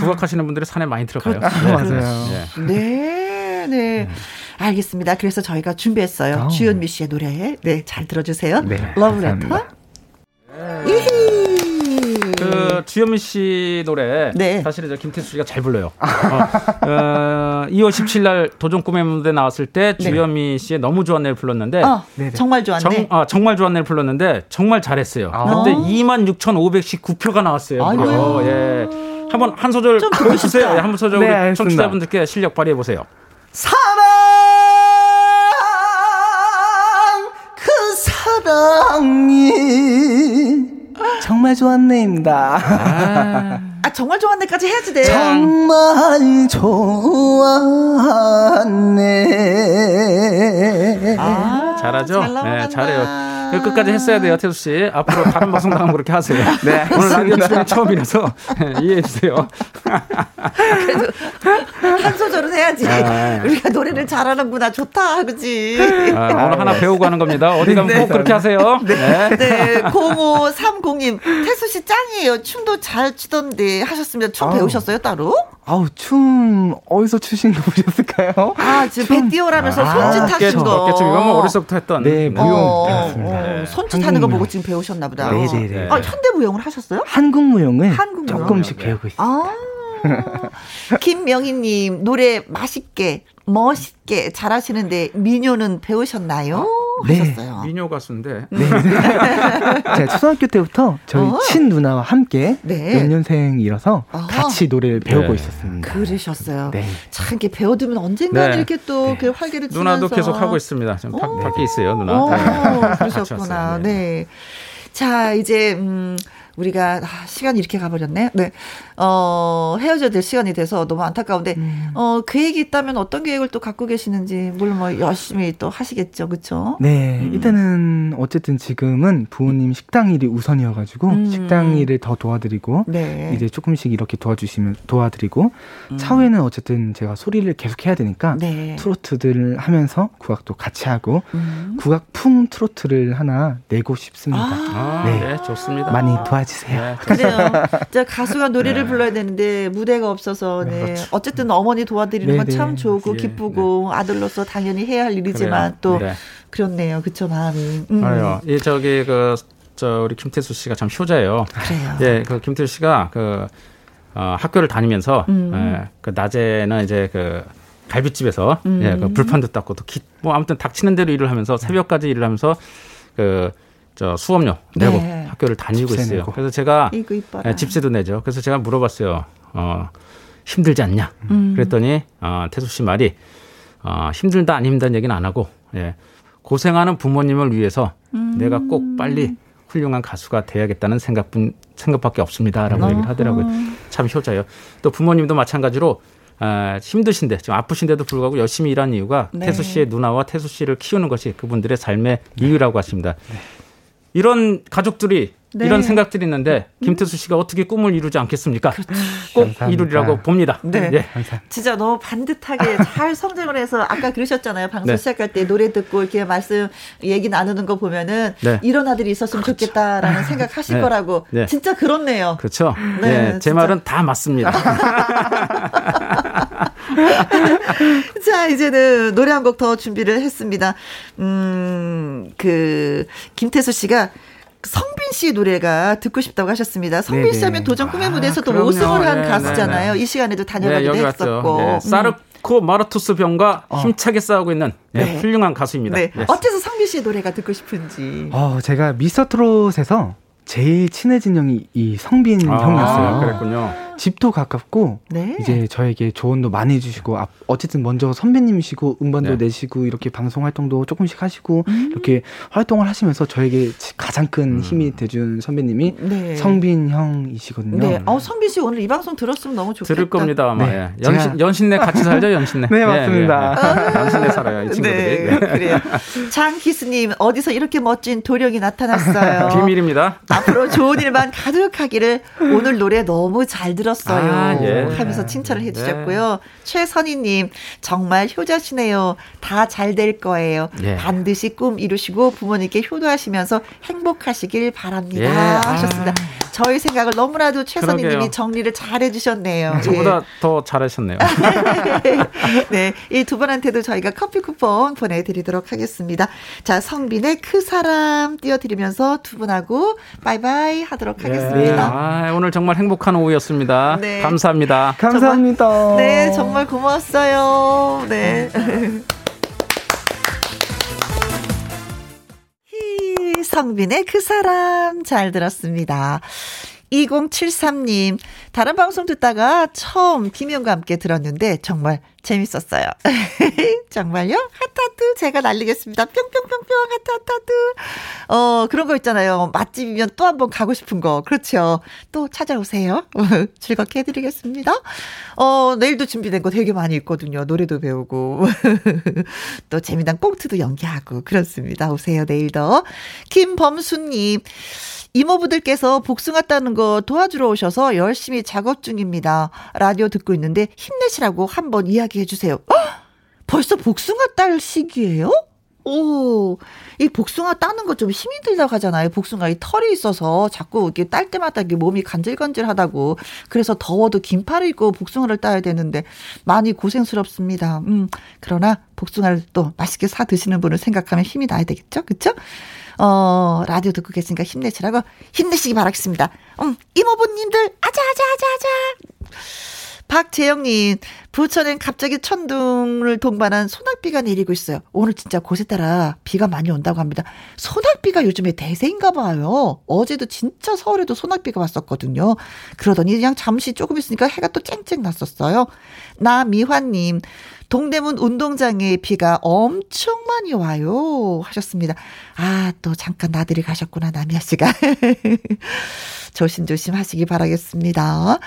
국악하시는 분들이 산에 많이 들어가요. 아, 네. 맞아요. 예. 네, 네. 알겠습니다. 그래서 저희가 준비했어요. 어. 주현미 씨의 노래. 네, 잘 들어주세요. 네, 러브레터. 이히. 그 주현미 씨 노래 네. 사실은 저 김태수 씨가 잘 불러요. 어, 어, 2월 17일 날 도전 꿈의 무대 나왔을 때 네. 주현미 씨의 너무 좋았 네를 불렀는데 어, 네네. 정말 좋았네. 정, 아, 정말 좋았네를 불렀는데 정말 잘했어요. 아. 그때 26,519표가 나왔어요. 무려. 예. 한번 한 소절 보여주세요. 예, 한번 소절 네, 우리. 청취자분들께 실력 발휘해 보세요. 사랑 그 사랑이 정말 좋았네입니다. 아, 정말 좋았네까지 해야지 돼. 정말 좋았네 아, 잘하죠? 잘 네. 잘해요. 끝까지 했어야 돼요, 태수 씨. 앞으로 다른 방송 나가면 그렇게 하세요. 네, 오늘 라디오. 출연 처음이라서 이해해 주세요. 한 소절은 응원해야지. 네. 우리가 노래를 잘하는구나. 좋다. 그지? 아, 오늘 하나 배우고 가는 겁니다. 어디 가면 꼭 그렇게 하세요. 네. 네, 0530님, 태수 씨 짱이에요. 춤도 잘 추던데 하셨습니다. 춤 아우. 배우셨어요, 따로? 아우 춤 어디서 추신 거 보셨을까요? 아, 지금 배 띄워라면서 손짓 하신 거. 어깨춤 이건 뭐 어렸을 때부터 했던. 네, 무용 어, 배 웠습니다. 어, 손짓 하는 거 보고 지금 배우셨나 보다. 네네네. 아, 현대 무용을 하셨어요? 한국 무용을 한국 무용? 조금씩 배우고 있어요. 아. 김명희님, 노래 맛있게, 멋있게 잘하시는데, 민요는 배우셨나요? 네. 하셨어요. 미녀 가수인데. 제가 초등학교 때부터 저희 어. 친 누나와 함께 네. 연년생이라서 아하. 같이 노래를 배우고 네. 있었습니다. 그러셨어요. 네. 참, 이렇게 배워두면 언젠가는 네. 이렇게 또 그 활기를 치면서. 누나도 계속 하고 있습니다. 지금 밖- 어. 밖에 있어요, 누나. 어, 네. 그러셨구나. 네. 자, 이제, 음, 우리가, 아, 시간이 이렇게 가버렸네. 네. 어, 헤어져야 될 시간이 돼서 너무 안타까운데, 음. 어, 계획이 있다면 어떤 계획을 또 갖고 계시는지, 물론 뭐 열심히 또 하시겠죠. 그쵸? 네, 음. 일단은 어쨌든 지금은 부모님 식당 일이 우선이어 가지고 음. 식당 일을 더 도와드리고 네. 이제 조금씩 이렇게 도와주시면 도와드리고 차후에는 어쨌든 제가 소리를 계속 해야 되니까 음. 네. 트로트들을 하면서 국악도 같이 하고 음. 국악풍 트로트를 하나 내고 싶습니다. 아, 네. 네. 좋습니다. 많이 도와 주세요. 네, 그래요. 저 가수가 노래를 불러야 되는데 무대가 없어서 네. 어쨌든 어머니 도와드리는 건 네네. 참 좋고 예, 기쁘고 아들로서 당연히 해야 할 일이지만 또 네. 그렇네요. 그쵸 마음이. 음. 알아요. 이 저기 그 저 우리 김태수 씨가 참 효자예요. 그래요. 예, 그 김태수 씨가 그 어, 학교를 다니면서 음. 예, 그 낮에는 이제 그 갈비집에서 음. 예, 그 불판도 닦고 또 기, 뭐 아무튼 닥치는 대로 일을 하면서 새벽까지 일을 하면서 그 저 수업료 내고 네. 학교를 다니고 있어요. 내고. 그래서 제가. 예, 집세도 내죠. 그래서 제가 물어봤어요. 어, 힘들지 않냐? 음. 그랬더니 어, 태수 씨 말이 어, 힘들다 안 힘든 얘기는 안 하고 예, 고생하는 부모님을 위해서 음. 내가 꼭 빨리 훌륭한 가수가 돼야겠다는 생각뿐 생각밖에 없습니다라고 음. 얘기를 하더라고요. 참 효자예요. 또 부모님도 마찬가지로 아, 힘드신데 지금 아프신데도 불구하고 열심히 일한 이유가 네. 태수 씨의 누나와 태수 씨를 키우는 것이 그분들의 삶의 이유라고 하십니다. 네. 이런 가족들이 네. 이런 생각들이 있는데 김태수 씨가 어떻게 꿈을 이루지 않겠습니까? 꼭 감사합니다. 이루리라고 봅니다. 네. 예. 진짜 너무 반듯하게 잘 성장을 해서 아까 그러셨잖아요. 방송 네. 시작할 때 노래 듣고 이렇게 말씀 얘기 나누는 거 보면은 네. 이런 아들이 있었으면 좋겠다라는 생각하실 네. 거라고 네. 진짜 그렇네요. 그렇죠. 네, 예, 제 진짜. 말은 다 맞습니다. 자, 이제는 노래 한 곡 더 준비를 했습니다. 음, 그, 김태수 씨가 성빈 씨 노래가 듣고 싶다고 하셨습니다. 성빈 씨. 하면 도전 꿈의 무대에서 또 그럼요. 5승을 한 네, 가수잖아요. 네, 이 시간에도 네, 다녀가기도 왔죠. 했었고. 네, 음. 사르코 마르투스 병과 힘차게 싸우고 있는 네, 네. 훌륭한 가수입니다. 네. 예. 어째서 성빈 씨의 노래가 듣고 싶은지. 어, 제가 미스터 트롯에서 제일 친해진 형이 이 성빈 아, 형이었어요. 그랬군요. 집도 가깝고 네. 이제 저에게 조언도 많이 해주시고 아, 어쨌든 먼저 선배님이시고 음반도 네. 내시고 이렇게 방송 활동도 조금씩 하시고 음. 이렇게 활동을 하시면서 저에게 가장 큰 힘이 돼준 선배님이 네. 성빈 형이시거든요. 네. 어, 성빈 씨 오늘 이 방송 들었으면 너무 좋겠다. 들을 겁니다 아마. 네. 예. 연신, 연신내 같이 살죠 연신내. 네, 맞습니다. 예, 예. 연신내 살아요 이 친구들이. 네, 그래요. 장기수님, 어디서 이렇게 멋진 도령이 나타났어요. 비밀입니다. 앞으로 좋은 일만 가득하기를 오늘 노래 너무 잘 들 었어요. 아, 예. 하면서 칭찬을 해주셨고요. 최선희님 정말 효자시네요. 다 잘 될 거예요. 예. 반드시 꿈 이루시고 부모님께 효도하시면서 행복하시길 바랍니다. 예. 아. 하셨습니다. 저희 생각을 너무나도 최선희님이. 정리를 잘 해주셨네요. 저보다 더 잘하셨네요. 네, 이 두 분한테도 저희가 커피 쿠폰 보내드리도록 하겠습니다. 자, 성빈의 그 사람 띄워드리면서 두 분하고 바이바이 하도록 네. 하겠습니다. 아, 오늘 정말 행복한 오후였습니다. 네. 감사합니다. 감사합니다. 네, 정말 고마웠어요. 네. 히, 성빈의 그 사람 잘 들었습니다. 2073님, 다른 방송 듣다가 처음 김혜영과 함께 들었는데 정말 재밌었어요. 정말요? 하트하트 제가 날리겠습니다. 뿅뿅뿅뿅 하트하트 하트. 어, 그런 거 있잖아요. 맛집이면 또 한번 가고 싶은 거. 그렇죠. 또 찾아오세요. 즐겁게 해드리겠습니다. 어, 내일도 준비된 거 되게 많이 있거든요. 노래도 배우고. 또 재미난 꽁트도 연기하고. 그렇습니다. 오세요. 내일도. 김범수님. 이모부들께서 복숭아 따는 거 도와주러 오셔서 열심히 작업 중입니다. 라디오 듣고 있는데 힘내시라고 한번 이야기해 주세요. 어? 벌써 복숭아 딸 시기예요? 오, 이 복숭아 따는 거 좀 힘이 들다고 하잖아요. 복숭아 이 털이 있어서 자꾸 이렇게 딸 때마다 이게 몸이 간질간질하다고. 그래서 더워도 긴팔을 입고 복숭아를 따야 되는데 많이 고생스럽습니다. 음, 그러나 복숭아를 또 맛있게 사 드시는 분을 생각하면 힘이 나야 되겠죠? 그쵸? 어, 라디오 듣고 계시니까 힘내시라고 힘내시기 바라겠습니다. 음, 이모부님들, 아자, 아자, 아자, 아자. 박재영님, 부천엔 갑자기 천둥을 동반한 소낙비가 내리고 있어요. 오늘 진짜 곳에 따라 비가 많이 온다고 합니다. 소낙비가 요즘에 대세인가 봐요. 어제도 진짜 서울에도 소낙비가 왔었거든요. 그러더니 그냥 잠시 조금 있으니까 해가 또 쨍쨍 났었어요. 나미환님, 동대문 운동장에 비가 엄청 많이 와요. 하셨습니다. 아, 또 잠깐 나들이 가셨구나, 나미아 씨가. 조심조심 하시기 바라겠습니다.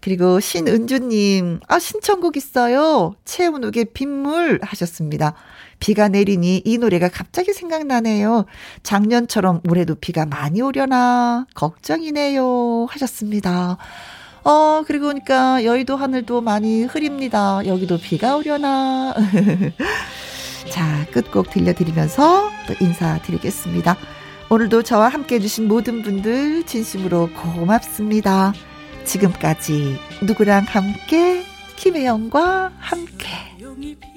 그리고 신은주님, 아, 신청곡 있어요. 최은욱의 빗물 하셨습니다. 비가 내리니 이 노래가 갑자기 생각나네요. 작년처럼 올해도 비가 많이 오려나 걱정이네요. 하셨습니다. 어, 그리고 그러니까 여의도 하늘도 많이 흐립니다. 여기도 비가 오려나. 자, 끝곡 들려드리면서 또 인사드리겠습니다. 오늘도 저와 함께 해주신 모든 분들 진심으로 고맙습니다. 지금까지 누구랑 함께 김혜영과 함께